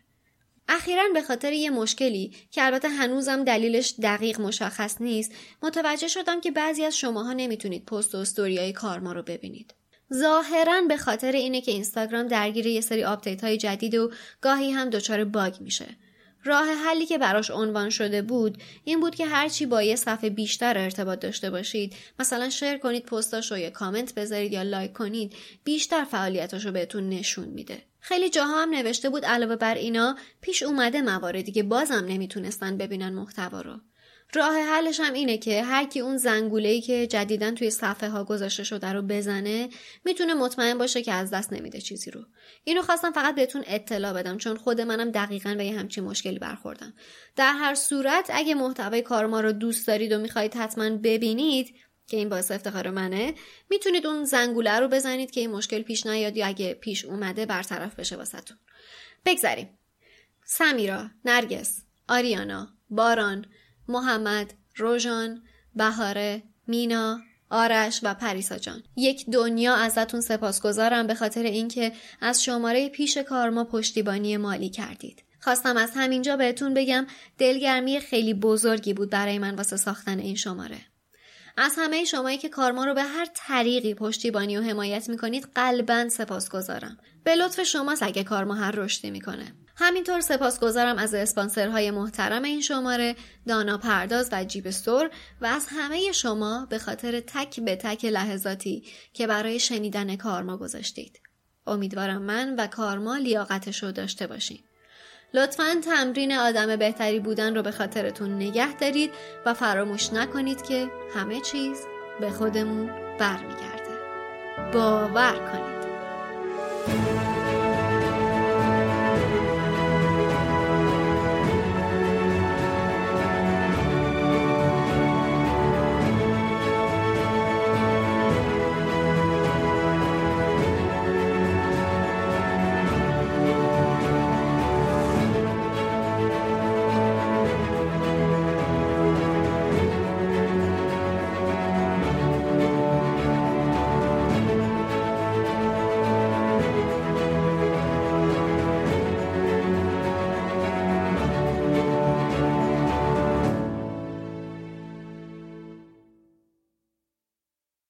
اخیرا به خاطر یه مشکلی که البته هنوزم دلیلش دقیق مشخص نیست متوجه شدم که بعضی از شماها نمی‌تونید پست و استوریای کارما رو ببینید. ظاهرا به خاطر اینه که اینستاگرام درگیر یه سری update های جدید و گاهی هم دچار باگ میشه. راه حلی که براش عنوان شده بود این بود که هرچی با یه صفحه بیشتر ارتباط داشته باشید. مثلا شیر کنید پستاش رو یا کامنت بذارید یا لایک کنید بیشتر فعالیتاش رو بهتون نشون میده. خیلی جاها هم نوشته بود علاوه بر اینا پیش اومده مواردی که بازم نمی‌تونستن ببینن محتوا رو. راه حلش هم اینه که هر کی اون زنگوله که جدیدا توی صفحه ها گذاشته شده رو بزنه می‌تونه مطمئن باشه که از دست نمیده چیزی رو. اینو خواستم فقط بهتون اطلاع بدم چون خود منم دقیقا به یه همچین مشکلی برخوردم. در هر صورت اگه محتوای کار ما رو دوست دارید و می‌خواهید حتما ببینید که این باعث افتخار منه می‌تونید اون زنگوله رو بزنید که این مشکل پیش نیاد یا اگه پیش اومده برطرف بشه واسهتون. بگذریم سمیرا نرگس آریانا باران محمد، روژان، بهاره، مینا، آرش و پریسا جان. یک دنیا ازتون سپاسگزارم به خاطر اینکه از شماره پیش کار ما پشتیبانی مالی کردید. خواستم از همینجا بهتون بگم دلگرمی خیلی بزرگی بود برای من واسه ساختن این شماره. از همه شمایی که کارما رو به هر طریقی پشتیبانی و حمایت می‌کنید قلبا سپاسگزارم. به لطف شماست اگه کارما هر رشدی می‌کنه. همینطور سپاسگزارم از اسپانسرهای محترم این شماره دانا پرداز و جیب استور و از همه شما به خاطر تک به تک لحظاتی که برای شنیدن کارما گذاشتید. امیدوارم من و کارما لیاقتش رو داشته باشیم. لطفا تمرین آدم بهتری بودن رو به خاطرتون نگه دارید و فراموش نکنید که همه چیز به خودمون برمیگرده. باور کنید.